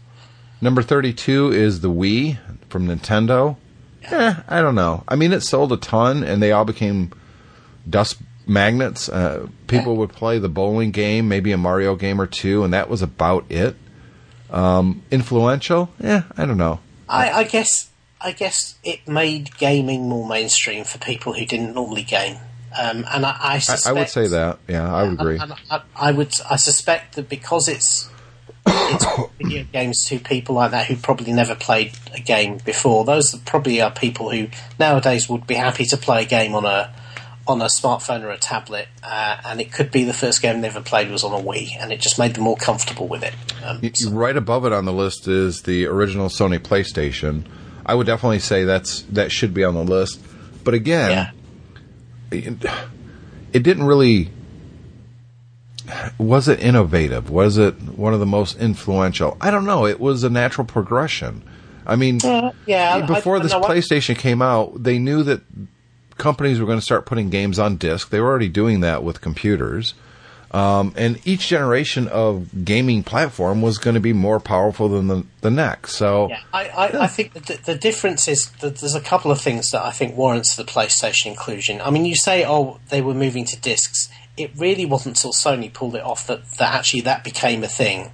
Number 32 is the Wii from Nintendo. Eh, I don't know. I mean, it sold a ton, and they all became dust magnets. Uh, people would play the bowling game, maybe a Mario game or two, and that was about it. Um, influential? Yeah, I don't know. I, I guess I guess it made gaming more mainstream for people who didn't normally game, um, and I, I, I, suspect, I would say that. Yeah, I would agree. I, I would I suspect that because it's it's video games to people like that who probably never played a game before. Those probably are people who nowadays would be happy to play a game on a on a smartphone or a tablet, uh, and it could be the first game they ever played was on a Wii, and it just made them more comfortable with it. Um, Y- Right above it on the list is the original Sony PlayStation. I would definitely say that's that should be on the list. But again, yeah. it, it didn't really was it innovative? Was it one of the most influential? I don't know. It was a natural progression. I mean, yeah, I- before I this what- PlayStation came out, they knew that companies were going to start putting games on disc. They were already doing that with computers. Um, and each generation of gaming platform was going to be more powerful than the, the next. So, Yeah, I, I, I think the, the difference is that there's a couple of things that I think warrants the PlayStation inclusion. I mean, you say, oh, they were moving to discs. It really wasn't until Sony pulled it off that, that actually that became a thing.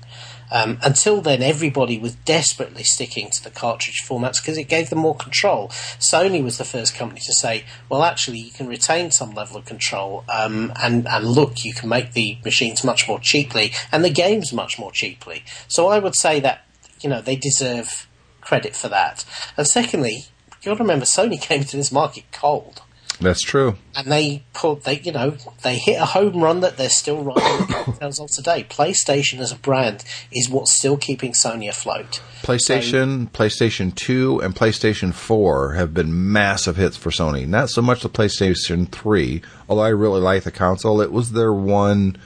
Um, until then, everybody was desperately sticking to the cartridge formats because it gave them more control. Sony was the first company to say, well, actually, you can retain some level of control, um, and, and look, you can make the machines much more cheaply and the games much more cheaply. So I would say that, you know, they deserve credit for that. And secondly, you've got to remember, Sony came to this market cold That's true. and they put they you know they hit a home run that they're still riding the coattails of today. PlayStation as a brand is what's still keeping Sony afloat. PlayStation, PlayStation 2, and PlayStation 4 have been massive hits for Sony. Not so much the PlayStation 3, although I really like the console. It was their one,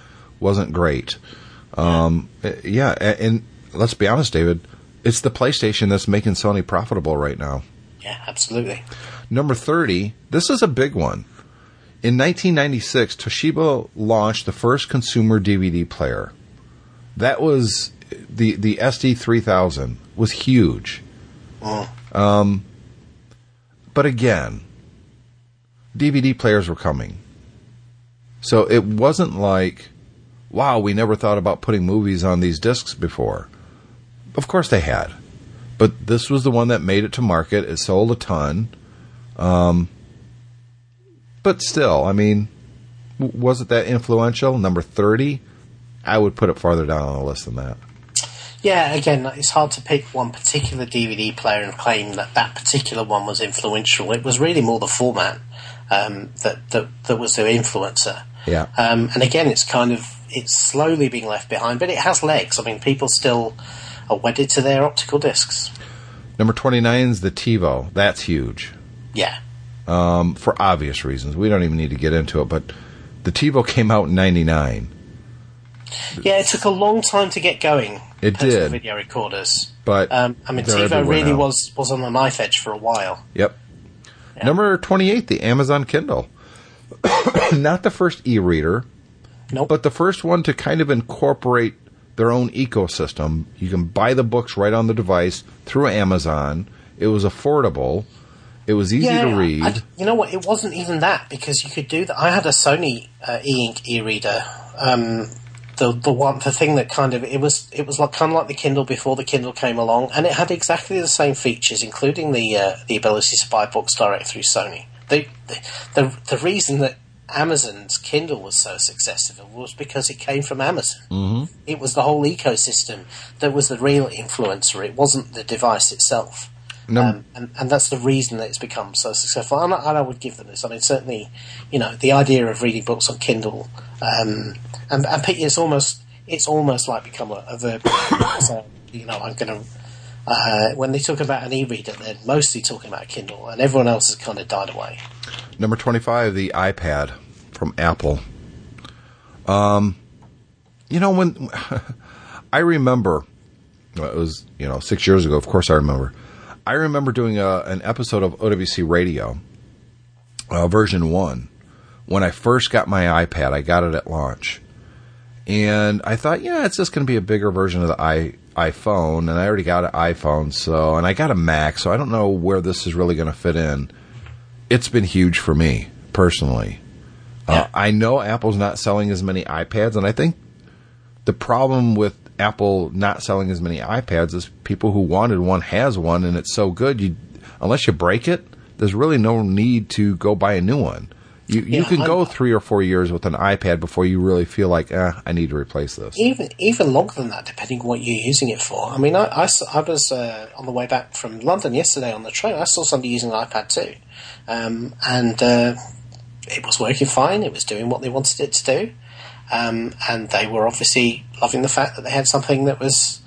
wasn't great. Um, eh, yeah, a- and let's be honest, David, it's the PlayStation that's making Sony profitable right now. Yeah, absolutely. Number 30, this is a big one. In 1996, Toshiba launched the first consumer DVD player. That was the the SD3000 was huge. Um, but again, DVD players were coming. So it wasn't like, wow, we never thought about putting movies on these discs before. Of course they had. But this was the one that made it to market. It sold a ton. Um, but still, I mean, was it that influential? Number 30? I would put it farther down on the list than that. Yeah, again, it's hard to pick one particular DVD player and claim that that particular one was influential. It was really more the format um, that, that that was the influencer. Yeah. Um, and again, it's kind of it's slowly being left behind, but it has legs. I mean, people still are wedded to their optical discs. Number 29 is the TiVo. That's huge. Yeah. Um, for obvious reasons. We don't even need to get into it, but the TiVo came out in 99. Yeah, it took a long time to get going. It did. Video recorders. But Um, I mean, TiVo really now. was, was on the knife edge for a while. Yep. Number 28, the Amazon Kindle. Not the first e reader, Nope. but the first one to kind of incorporate their own ecosystem. You can buy the books right on the device through Amazon. It was affordable. It was easy to read. I- you know what? It wasn't even that because you could do that. I had a Sony uh, e-ink e-reader. Um, the the one the thing that kind of it was it was like kind of like the Kindle before the Kindle came along, and it had exactly the same features, including the uh, the ability to buy books direct through Sony. The the reason that Amazon's Kindle was so successful was because it came from Amazon. Mm-hmm. It was the whole ecosystem that was the real influencer. It wasn't the device itself. Um, and, and that's the reason that it's become so successful. And I, and I would give them this. I mean, certainly, you know, the idea of reading books on Kindle, um, and, and it's almost it's almost like become a, a verb. so, you know, I'm going to. Uh, when they talk about an e-reader, they're mostly talking about Kindle, and everyone else has kind of died away. Number 25, the iPad from Apple. Um, you know, when I remember, well, it was, you know, six years ago, of course I remember. I remember doing a, an episode of OWC Radio, uh, version one, when I first got my iPad. I got it at launch. And I thought, yeah, it's just going to be a bigger version of the i iPhone, and I already got an iPhone, so and I got a Mac, so I don't know where this is really going to fit in it's been huge for me personally. Uh, I know Apple's not selling as many iPads, and I think the problem with Apple not selling as many iPads is people who wanted one has one, and it's so good. You, unless you break it, there's really no need to go buy a new one. You you Yeah, can go I'm- three or four years with an iPad before you really feel like, eh, I need to replace this. even even longer than that, depending on what you're using it for. I mean, I I was uh, on the way back from London yesterday on the train. I saw somebody using an iPad too, um, and uh, it was working fine. It was doing what they wanted it to do, um, and they were obviously loving the fact that they had something that was,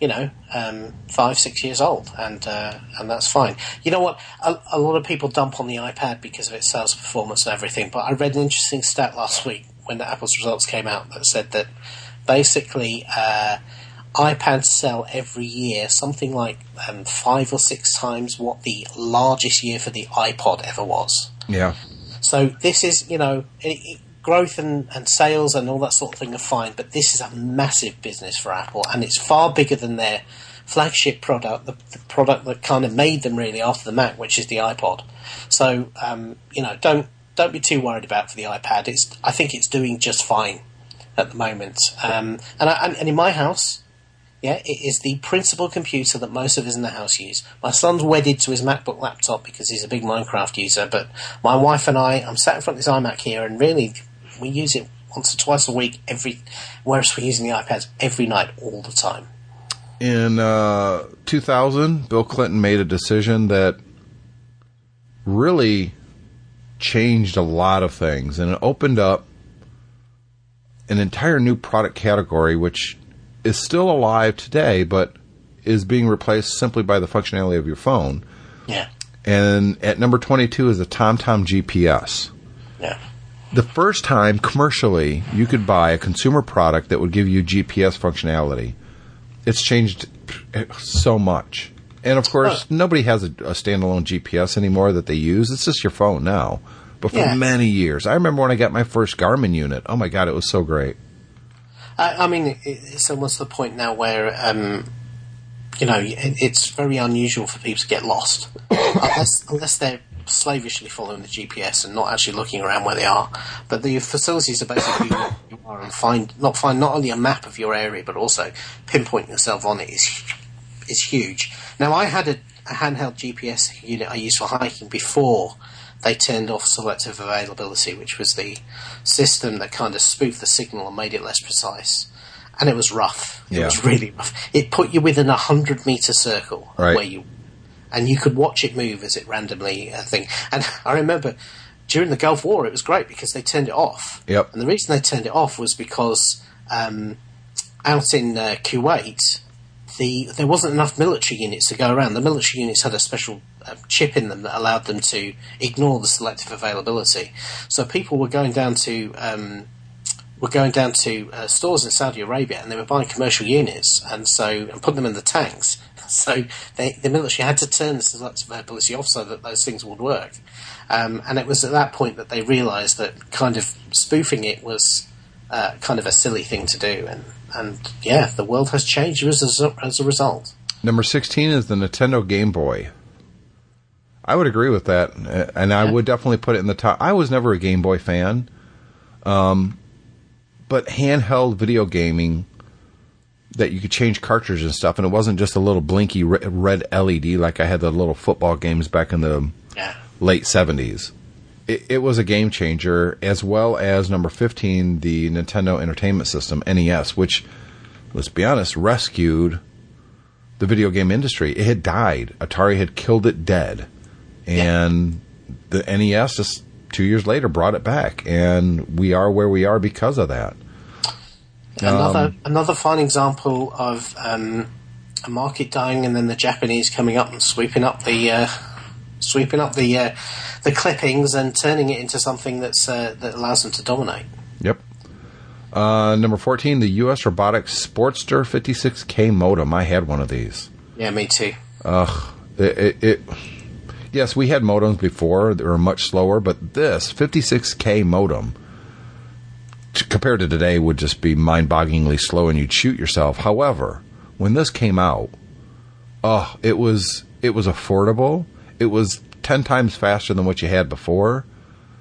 you know, um, five six years old, and uh, and that's fine. You know what? A, a lot of people dump on the iPad because of its sales performance and everything, but I read an interesting stat last week when the Apple's results came out that said that basically uh, iPads sell every year something like um, five or six times what the largest year for the iPod ever was. Yeah, So this is, you know, it, growth and, and sales and all that sort of thing are fine, but this is a massive business for Apple, and it's far bigger than their flagship product, the, the product that kind of made them really after the Mac, which is the iPod. So, um, you know, don't don't be too worried about for the iPad. It's I think it's doing just fine at the moment. Um, and, I, and and in my house, Yeah, it is the principal computer that most of us in the house use. My son's wedded to his MacBook laptop because he's a big Minecraft user, but my wife and I, I'm sat in front of this iMac here, and really, we use it once or twice a week, every, whereas we're using the iPads every night, all the time. In uh, 2000, Bill Clinton made a decision that really changed a lot of things, and it opened up an entire new product category, which is still alive today, but is being replaced simply by the functionality of your phone. Yeah, And at number 22 is the TomTom GPS. yeah. The first time commercially you could buy a consumer product that would give you GPS functionality, it's changed so much. And of course, Oh. nobody has a, a standalone GPS anymore that they use. It's just your phone now. But for Yeah. many years, I remember when I got my first Garmin unit. Oh my god, it was so great. I, I mean, it, it's almost the point now where, um, you know, it, it's very unusual for people to get lost unless unless they're slavishly following the GPS and not actually looking around where they are. But the facilities are basically where you are and find not find not only a map of your area but also pinpoint yourself on it is is huge. Now, I had a, a handheld GPS unit I used for hiking before they turned off selective availability, which was the system that kind of spoofed the signal and made it less precise. And it was rough. It Yeah. was really rough. It put you within a hundred meter circle Right. where you, and you could watch it move as it randomly uh, thing. And I remember during the Gulf War, it was great because they turned it off. Yep. And the reason they turned it off was because um, out in uh, Kuwait, the there wasn't enough military units to go around. The military units had a special uh, chip in them that allowed them to ignore the selective availability. So people were going down to um, were going down to uh, stores in Saudi Arabia and they were buying commercial units and so and putting them in the tanks. So they, the military had to turn the selective availability off so that those things would work. Um, and it was at that point that they realised that kind of spoofing it was uh, kind of a silly thing to do. And, and yeah, the world has changed as a, as a result. Number 16 is the Nintendo Game Boy. I would agree with that, uh, and I would definitely put it in the top. I was never a Game Boy fan, um, but handheld video gaming that you could change cartridges and stuff, and it wasn't just a little blinky red LED like I had the little football games back in the Yeah. late 70s. It, it was a game changer, as well as number 15, the Nintendo Entertainment System, NES, which, let's be honest, rescued the video game industry. It had died. Atari had killed it dead. And the NES just two years later brought it back. And we are where we are because of that. Another another fine example of um, a market dying and then the Japanese coming up and sweeping up the uh, sweeping up the uh, the clippings and turning it into something that's uh, that allows them to dominate. Yep. Uh, number 14, the U.S. Robotics Sportster 56K modem. I had one of these. Yeah, me too. Ugh. It, it, it, yes, we had modems before. They were much slower, but this 56K modem t- compared to today would just be mind-bogglingly slow and you'd shoot yourself. However, when this came out, oh, it was it was affordable. It was 10 times faster than what you had before.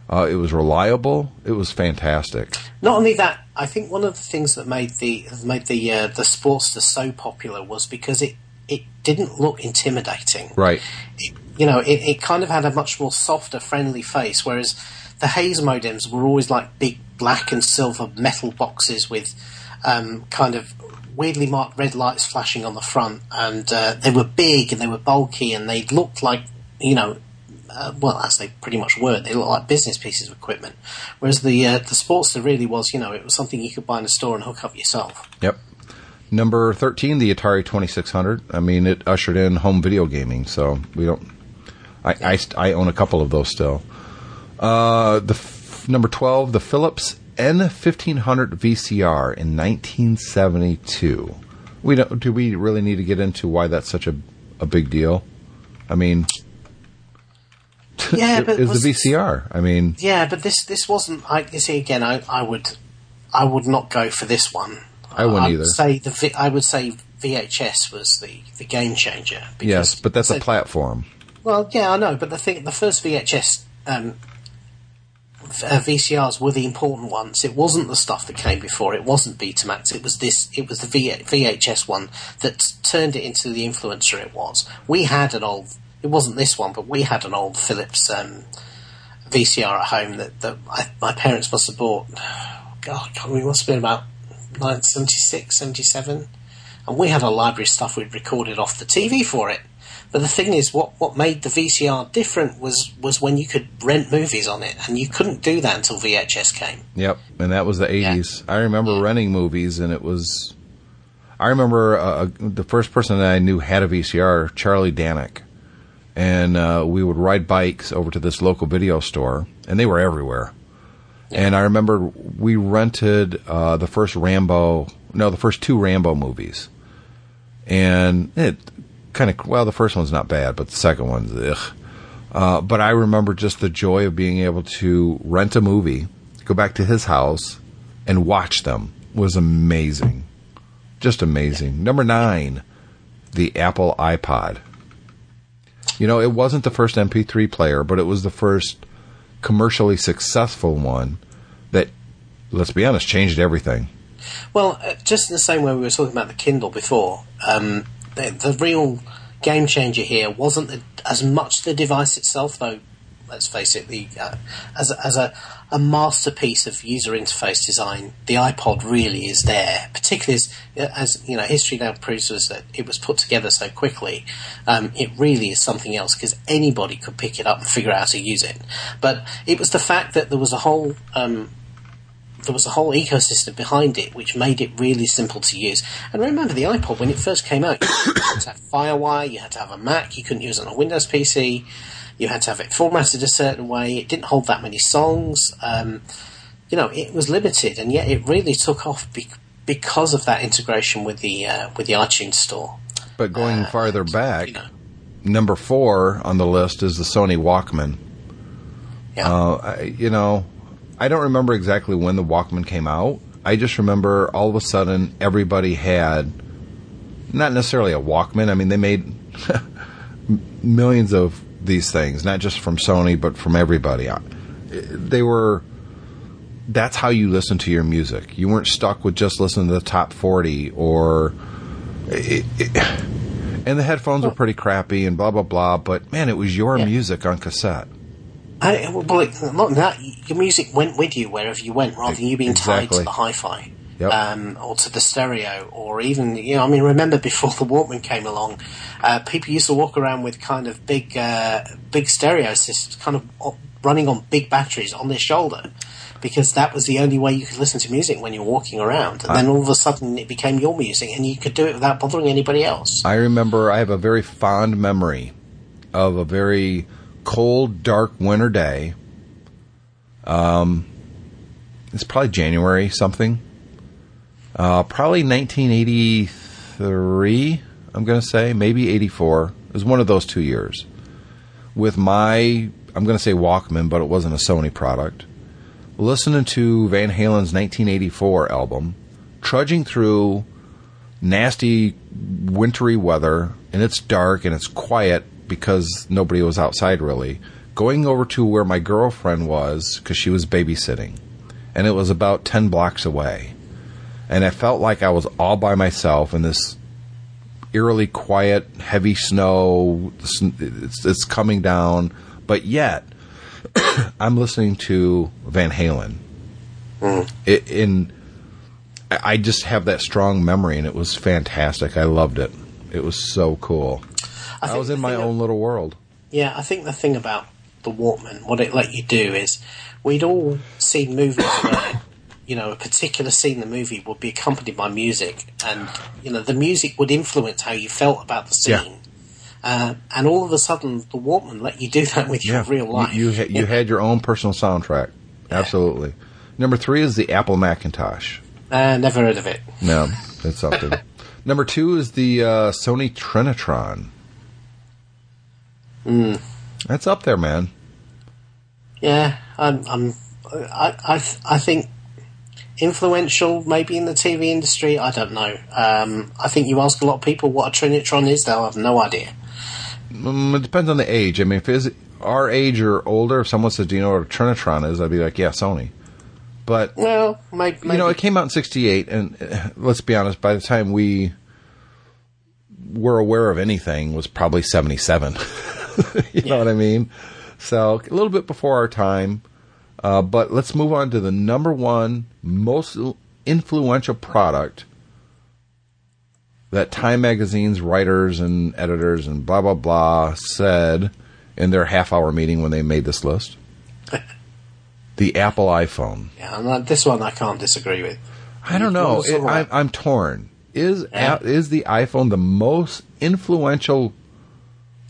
Uh, it was reliable. It was fantastic. Not only that, I think one of the things that made the made the uh, the Sportster so popular was because it it didn't look intimidating. Right. It, you know, it, it kind of had a much more softer, friendly face, whereas the Hayes modems were always like big black and silver metal boxes with um, kind of weirdly marked red lights flashing on the front, and uh, they were big and they were bulky and they looked like you know uh, well, as they pretty much were, they looked like business pieces of equipment. Whereas the uh, the Sportster really was, you know, it was something you could buy in a store and hook up yourself. Yep. Number 13, the Atari 2600. I mean, it ushered in home video gaming, so we don't. I, I, I own a couple of those still. Uh, the f- number 12, the Philips N1500 VCR in 1972. We don't. Do we really need to get into why that's such a a big deal? I mean, Yeah, but it was was- the VCR. I mean, Yeah, but this this wasn't. I you see again. I, I would I would not go for this one. I wouldn't would either. Say the I would say VHS was the, the game changer. because- yes, but that's a platform. Well, yeah, I know, but the thing, the first VHS um, uh, VCRs were the important ones. It wasn't the stuff that came before. It wasn't Betamax. It was this. It was the v- VHS one that turned it into the influencer it was. We had an old. It wasn't this one, but we had an old Philips um, VCR at home that, that I, my parents must have bought. God, we must have been about 1976, 77. And we had a library of stuff we'd recorded off the TV for it. But the thing is, what, what made the VCR different was, was when you could rent movies on it, and you couldn't do that until VHS came. Yep, and that was the '80s. I remember renting movies, and it was. I remember uh, the first person that I knew had a VCR, Charlie Danick, and uh, we would ride bikes over to this local video store, and they were everywhere. And I remember we rented uh, the first Rambo, no, the first two Rambo movies, and it kind of well, the first one's not bad, but the second one's ugh. Uh, but I remember just the joy of being able to rent a movie, go back to his house, and watch them was amazing, just amazing. Number nine, the Apple iPod. You know, it wasn't the first MP3 player, but it was the first commercially successful one that, let's be honest, changed everything. Well, uh, just in the same way we were talking about the Kindle before, um, the, the real game changer here wasn't the, as much the device itself, though. Let's face it, the uh, as as a, a masterpiece of user interface design, the iPod really is there. Particularly as, as you know, history now proves us that it was put together so quickly. Um, it really is something else because anybody could pick it up and figure out how to use it. But it was the fact that there was a whole um, there was a whole ecosystem behind it which made it really simple to use. And remember the iPod when it first came out, you had to have FireWire, you had to have a Mac, you couldn't use it on a Windows PC, you had to have it formatted a certain way, it didn't hold that many songs, um, you know, it was limited, and yet it really took off be- because of that integration with the uh, with the iTunes store. But going Uh, farther and, back, you know, number four on the list is the Sony Walkman. yeah. Uh, you know, I don't remember exactly when the Walkman came out. I just remember all of a sudden everybody had not necessarily a Walkman. I mean, they made millions of these things, not just from Sony, but from everybody. They were. That's how you listen to your music. You weren't stuck with just listening to the top forty or. It, it, and the headphones were pretty crappy and blah blah blah. But man, it was your Yeah. music on cassette. I, well, not that, your music went with you wherever you went, rather than you being tied to the hi-fi, Yep. um, or to the stereo, or even you know. I mean, remember before the Walkman came along, uh, people used to walk around with kind of big, uh, big stereo systems, kind of running on big batteries on their shoulder, because that was the only way you could listen to music when you're walking around. And then all of a sudden, it became your music, and you could do it without bothering anybody else. I remember I have a very fond memory of a very cold, dark winter day. Um, it's probably January something. Uh, probably 1983. I'm going to say maybe 84. It was one of those two years. With my, I'm going to say Walkman, but it wasn't a Sony product. Listening to Van Halen's 1984 album, trudging through nasty wintry weather and it's dark and it's quiet because nobody was outside really going over to where my girlfriend was because she was babysitting and it was about 10 blocks away and i felt like i was all by myself in this eerily quiet heavy snow it's, it's coming down but yet i'm listening to van halen mm. it, in I just have that strong memory, and it was fantastic. I loved it. It was so cool. I, think was in my own little world. Yeah, I think the thing about the Walkman, what it let you do is, we'd all seen movies where, you know, a particular scene in the movie would be accompanied by music, and you know, the music would influence how you felt about the Yeah. scene. Uh, and all of a sudden, the Walkman let you do that with your real You- life. You, ha- you had your own personal soundtrack. Absolutely. Number three is the Apple Macintosh. uh, never heard of it. No, that's something. Number two is the uh, Sony Trinitron. Hmm. That's up there, man. Yeah, I'm. I'm I, I, I think influential, maybe in the TV industry. I don't know. Um, I think you ask a lot of people what a Trinitron is, they'll have no idea. Mm, it depends on the age. I mean, if it's our age or older, if someone says, "Do you know what a Trinitron is?" I'd be like, "Yeah, Sony." But Well, maybe, maybe you know, it came out in '68, and uh, let's be honest, by the time we were aware of anything, was probably '77. you know what I mean? So a little bit before our time. Uh, but let's move on to the number one most influential product that Time Magazine's writers and editors and blah blah blah said in their half-hour meeting when they made this list. the Apple iPhone. yeah, and that- this one I can't disagree with. I don't know. It. I'm, I'm torn. Is Yeah. a- is the iPhone the most influential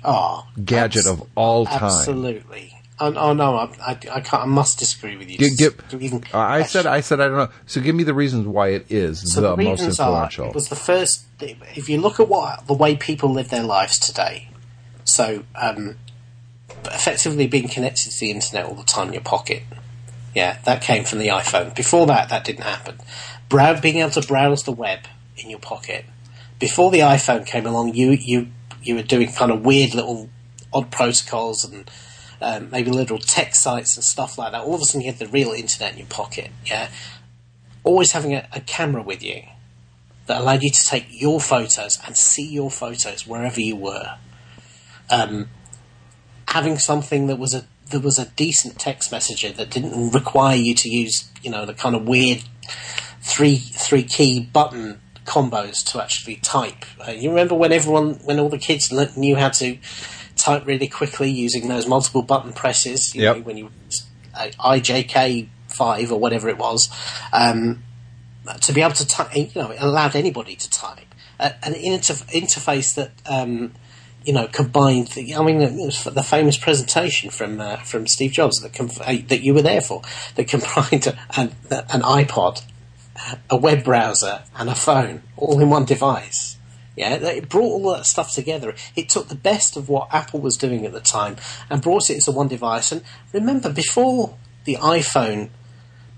Oh, gadget of all time? Absolutely. Oh, oh no, I, I, I can't. I must disagree with you. Gi- give- even I said. I said I don't know. So give me the reasons why it is So the, the, most reasons are influential. it was the first. If you look at what the way people live their lives today, so um, effectively being connected to the internet all the time in your pocket. Yeah, that came from the iPhone. Before that, that didn't happen. Brow- being able to browse the web in your pocket. Before the iPhone came along, you you you were doing kind of weird little odd protocols and um, maybe little tech sites and stuff like that. All of a sudden, you had the real internet in your pocket. Yeah, always having a, a camera with you that allowed you to take your photos and see your photos wherever you were. Um, having something that was a that was a decent text messenger that didn't require you to use you know the kind of weird three three key button combos to actually type. Uh, you remember when everyone when all the kids le- knew how to type really quickly using those multiple button presses. You Yep. know, when you uh, IJK five or whatever it was. Um, to be able to type, you know, it allowed anybody to type. Uh, an inter- interface that, um, you know, combined. The, I mean, it was the famous presentation from uh, from Steve Jobs that com- uh, that you were there for that combined an, an iPod, a web browser, and a phone all in one device. Yeah, it brought all that stuff together. It took the best of what Apple was doing at the time and brought it into one device. And remember, before the iPhone,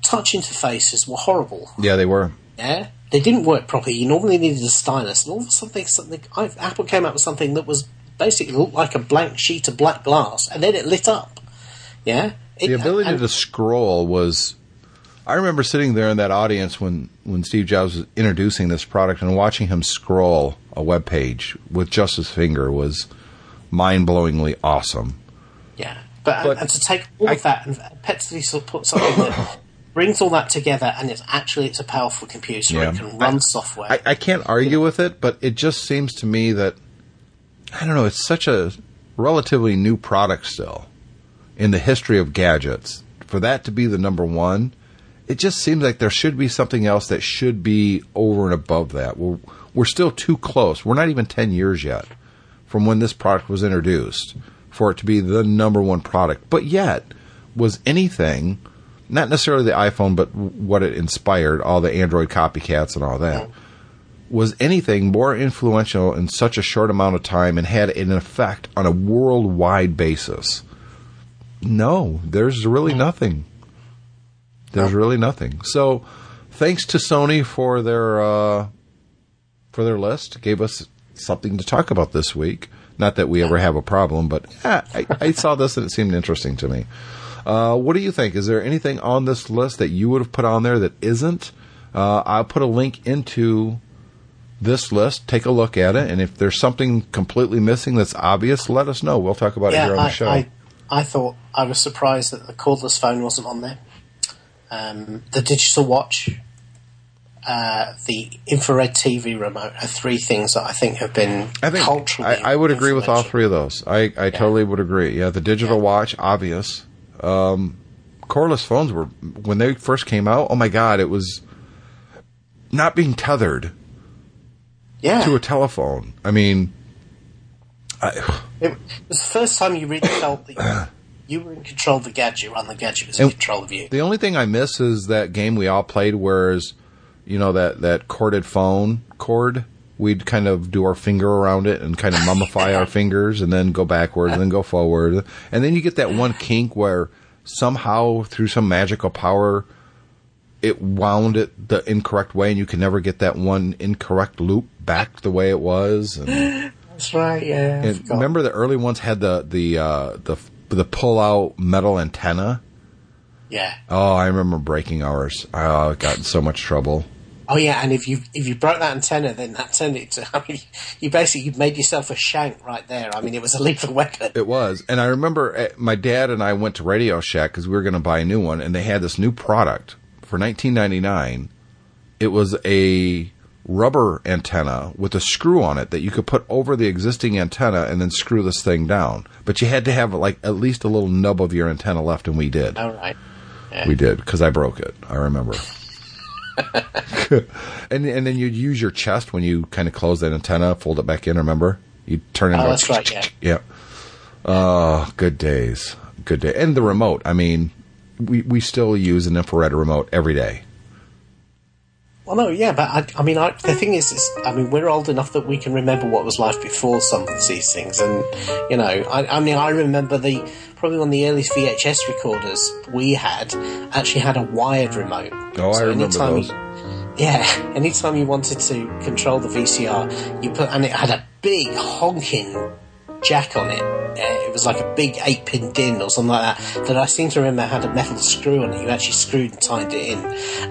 touch interfaces were horrible. yeah, they were. Yeah, they didn't work properly. You normally needed a stylus, and all of a sudden, something Apple came out with something that was basically looked like a blank sheet of black glass, and then it lit up. Yeah, it, The ability and- to scroll was. I remember sitting there in that audience when, when Steve Jobs was introducing this product and watching him scroll a web page with just his finger was mind blowingly awesome. Yeah, but, But and to take all I- of that and effectively sort of put something that brings all that together, and it's actually it's a powerful computer. Yeah. It can run software. I, I can't argue with it, but it just seems to me that I don't know. It's such a relatively new product still in the history of gadgets. For that to be the number one, it just seems like there should be something else that should be over and above that. We're we're still too close. We're not even ten years yet from when this product was introduced for it to be the number one product. But yet, was anything, not necessarily the iPhone, but what it inspired, all the Android copycats and all that, was anything more influential in such a short amount of time and had an effect on a worldwide basis? No, there's really nothing. There's really nothing. So, thanks to Sony for their uh, for their list. Gave us something to talk about this week. Not that we ever have a problem, but eh, I, I saw this and it seemed interesting to me. Uh, what do you think? Is there anything on this list that you would have put on there that isn't? Uh, I'll put a link into this list. Take a look at it, and if there's something completely missing that's obvious, let us know. We'll talk about it here on the show. I, I thought I was surprised that the cordless phone wasn't on there. Um, the digital watch, uh, the infrared TV remote are three things that I think have been I think culturally. I, I would agree with all three of those. I, I totally would agree. Yeah, the digital Yeah. watch, obvious. Um, cordless phones were when they first came out. Oh my god, it was not being tethered Yeah, to a telephone. I mean, I, it was the first time you really felt that you were in control of the gadget, than the gadget was in And- control of you. the only thing I miss is that game we all played, whereas you know that that corded phone cord. We'd kind of do our finger around it and kind of mummify our fingers and then go backwards and then go forward. And then you get that one kink where somehow through some magical power it wound it the incorrect way and you can never get that one incorrect loop back the way it was. And, That's right. Yeah, and remember the early ones had the the uh, the the pull out metal antenna. Yeah. Oh, I remember breaking ours. Oh, I got in so much trouble. Oh yeah, and if you if you broke that antenna, then that turned it to. I mean, you basically you made yourself a shank right there. I mean, it was a lethal weapon. It was. And I remember uh, my dad and I went to Radio Shack because we were going to buy a new one, and they had this new product for 19.99. It was a rubber antenna with a screw on it that you could put over the existing antenna and then screw this thing down. But you had to have like at least a little nub of your antenna left, and we did. All right. We did because I broke it. I remember. and and then you'd use your chest when you kind of close that antenna, fold it back in. Remember, you turn it. Oh, that's right. Yeah. Yeah. Oh, good days. Good day. And the remote. I mean, we we still use an infrared remote every day. Well, no, yeah, but I, I mean, I, the thing is, is, I mean, we're old enough that we can remember what was life before some of these things, and you know, I, I mean, I remember the probably one of the earliest VHS recorders we had actually had a wired remote. Oh, I remember those. You, yeah, anytime you wanted to control the VCR, you put, and it had a big honking jack on it. Uh, it was like a big eight pin DIN or something like that. That I seem to remember had a metal screw on it. You actually screwed and tied it in,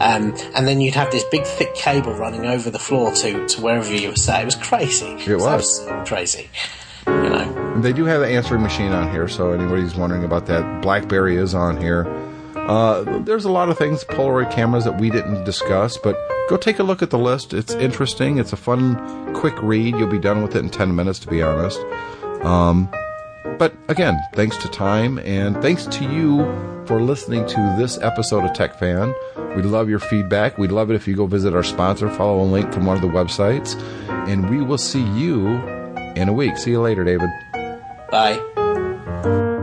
um, and then you'd have this big thick cable running over the floor to to wherever you were sat. It was crazy. It was. absolutely crazy. You know. They do have the answering machine on here, so anybody's wondering about that, BlackBerry is on here. Uh, there's a lot of things, Polaroid cameras that we didn't discuss, but go take a look at the list. It's interesting. It's a fun, quick read. You'll be done with it in 10 minutes, to be honest. Um, but again, thanks to time and thanks to you for listening to this episode of Tech Fan. We love your feedback. We'd love it if you go visit our sponsor, follow a link from one of the websites, and we will see you in a week. See you later, David. Bye.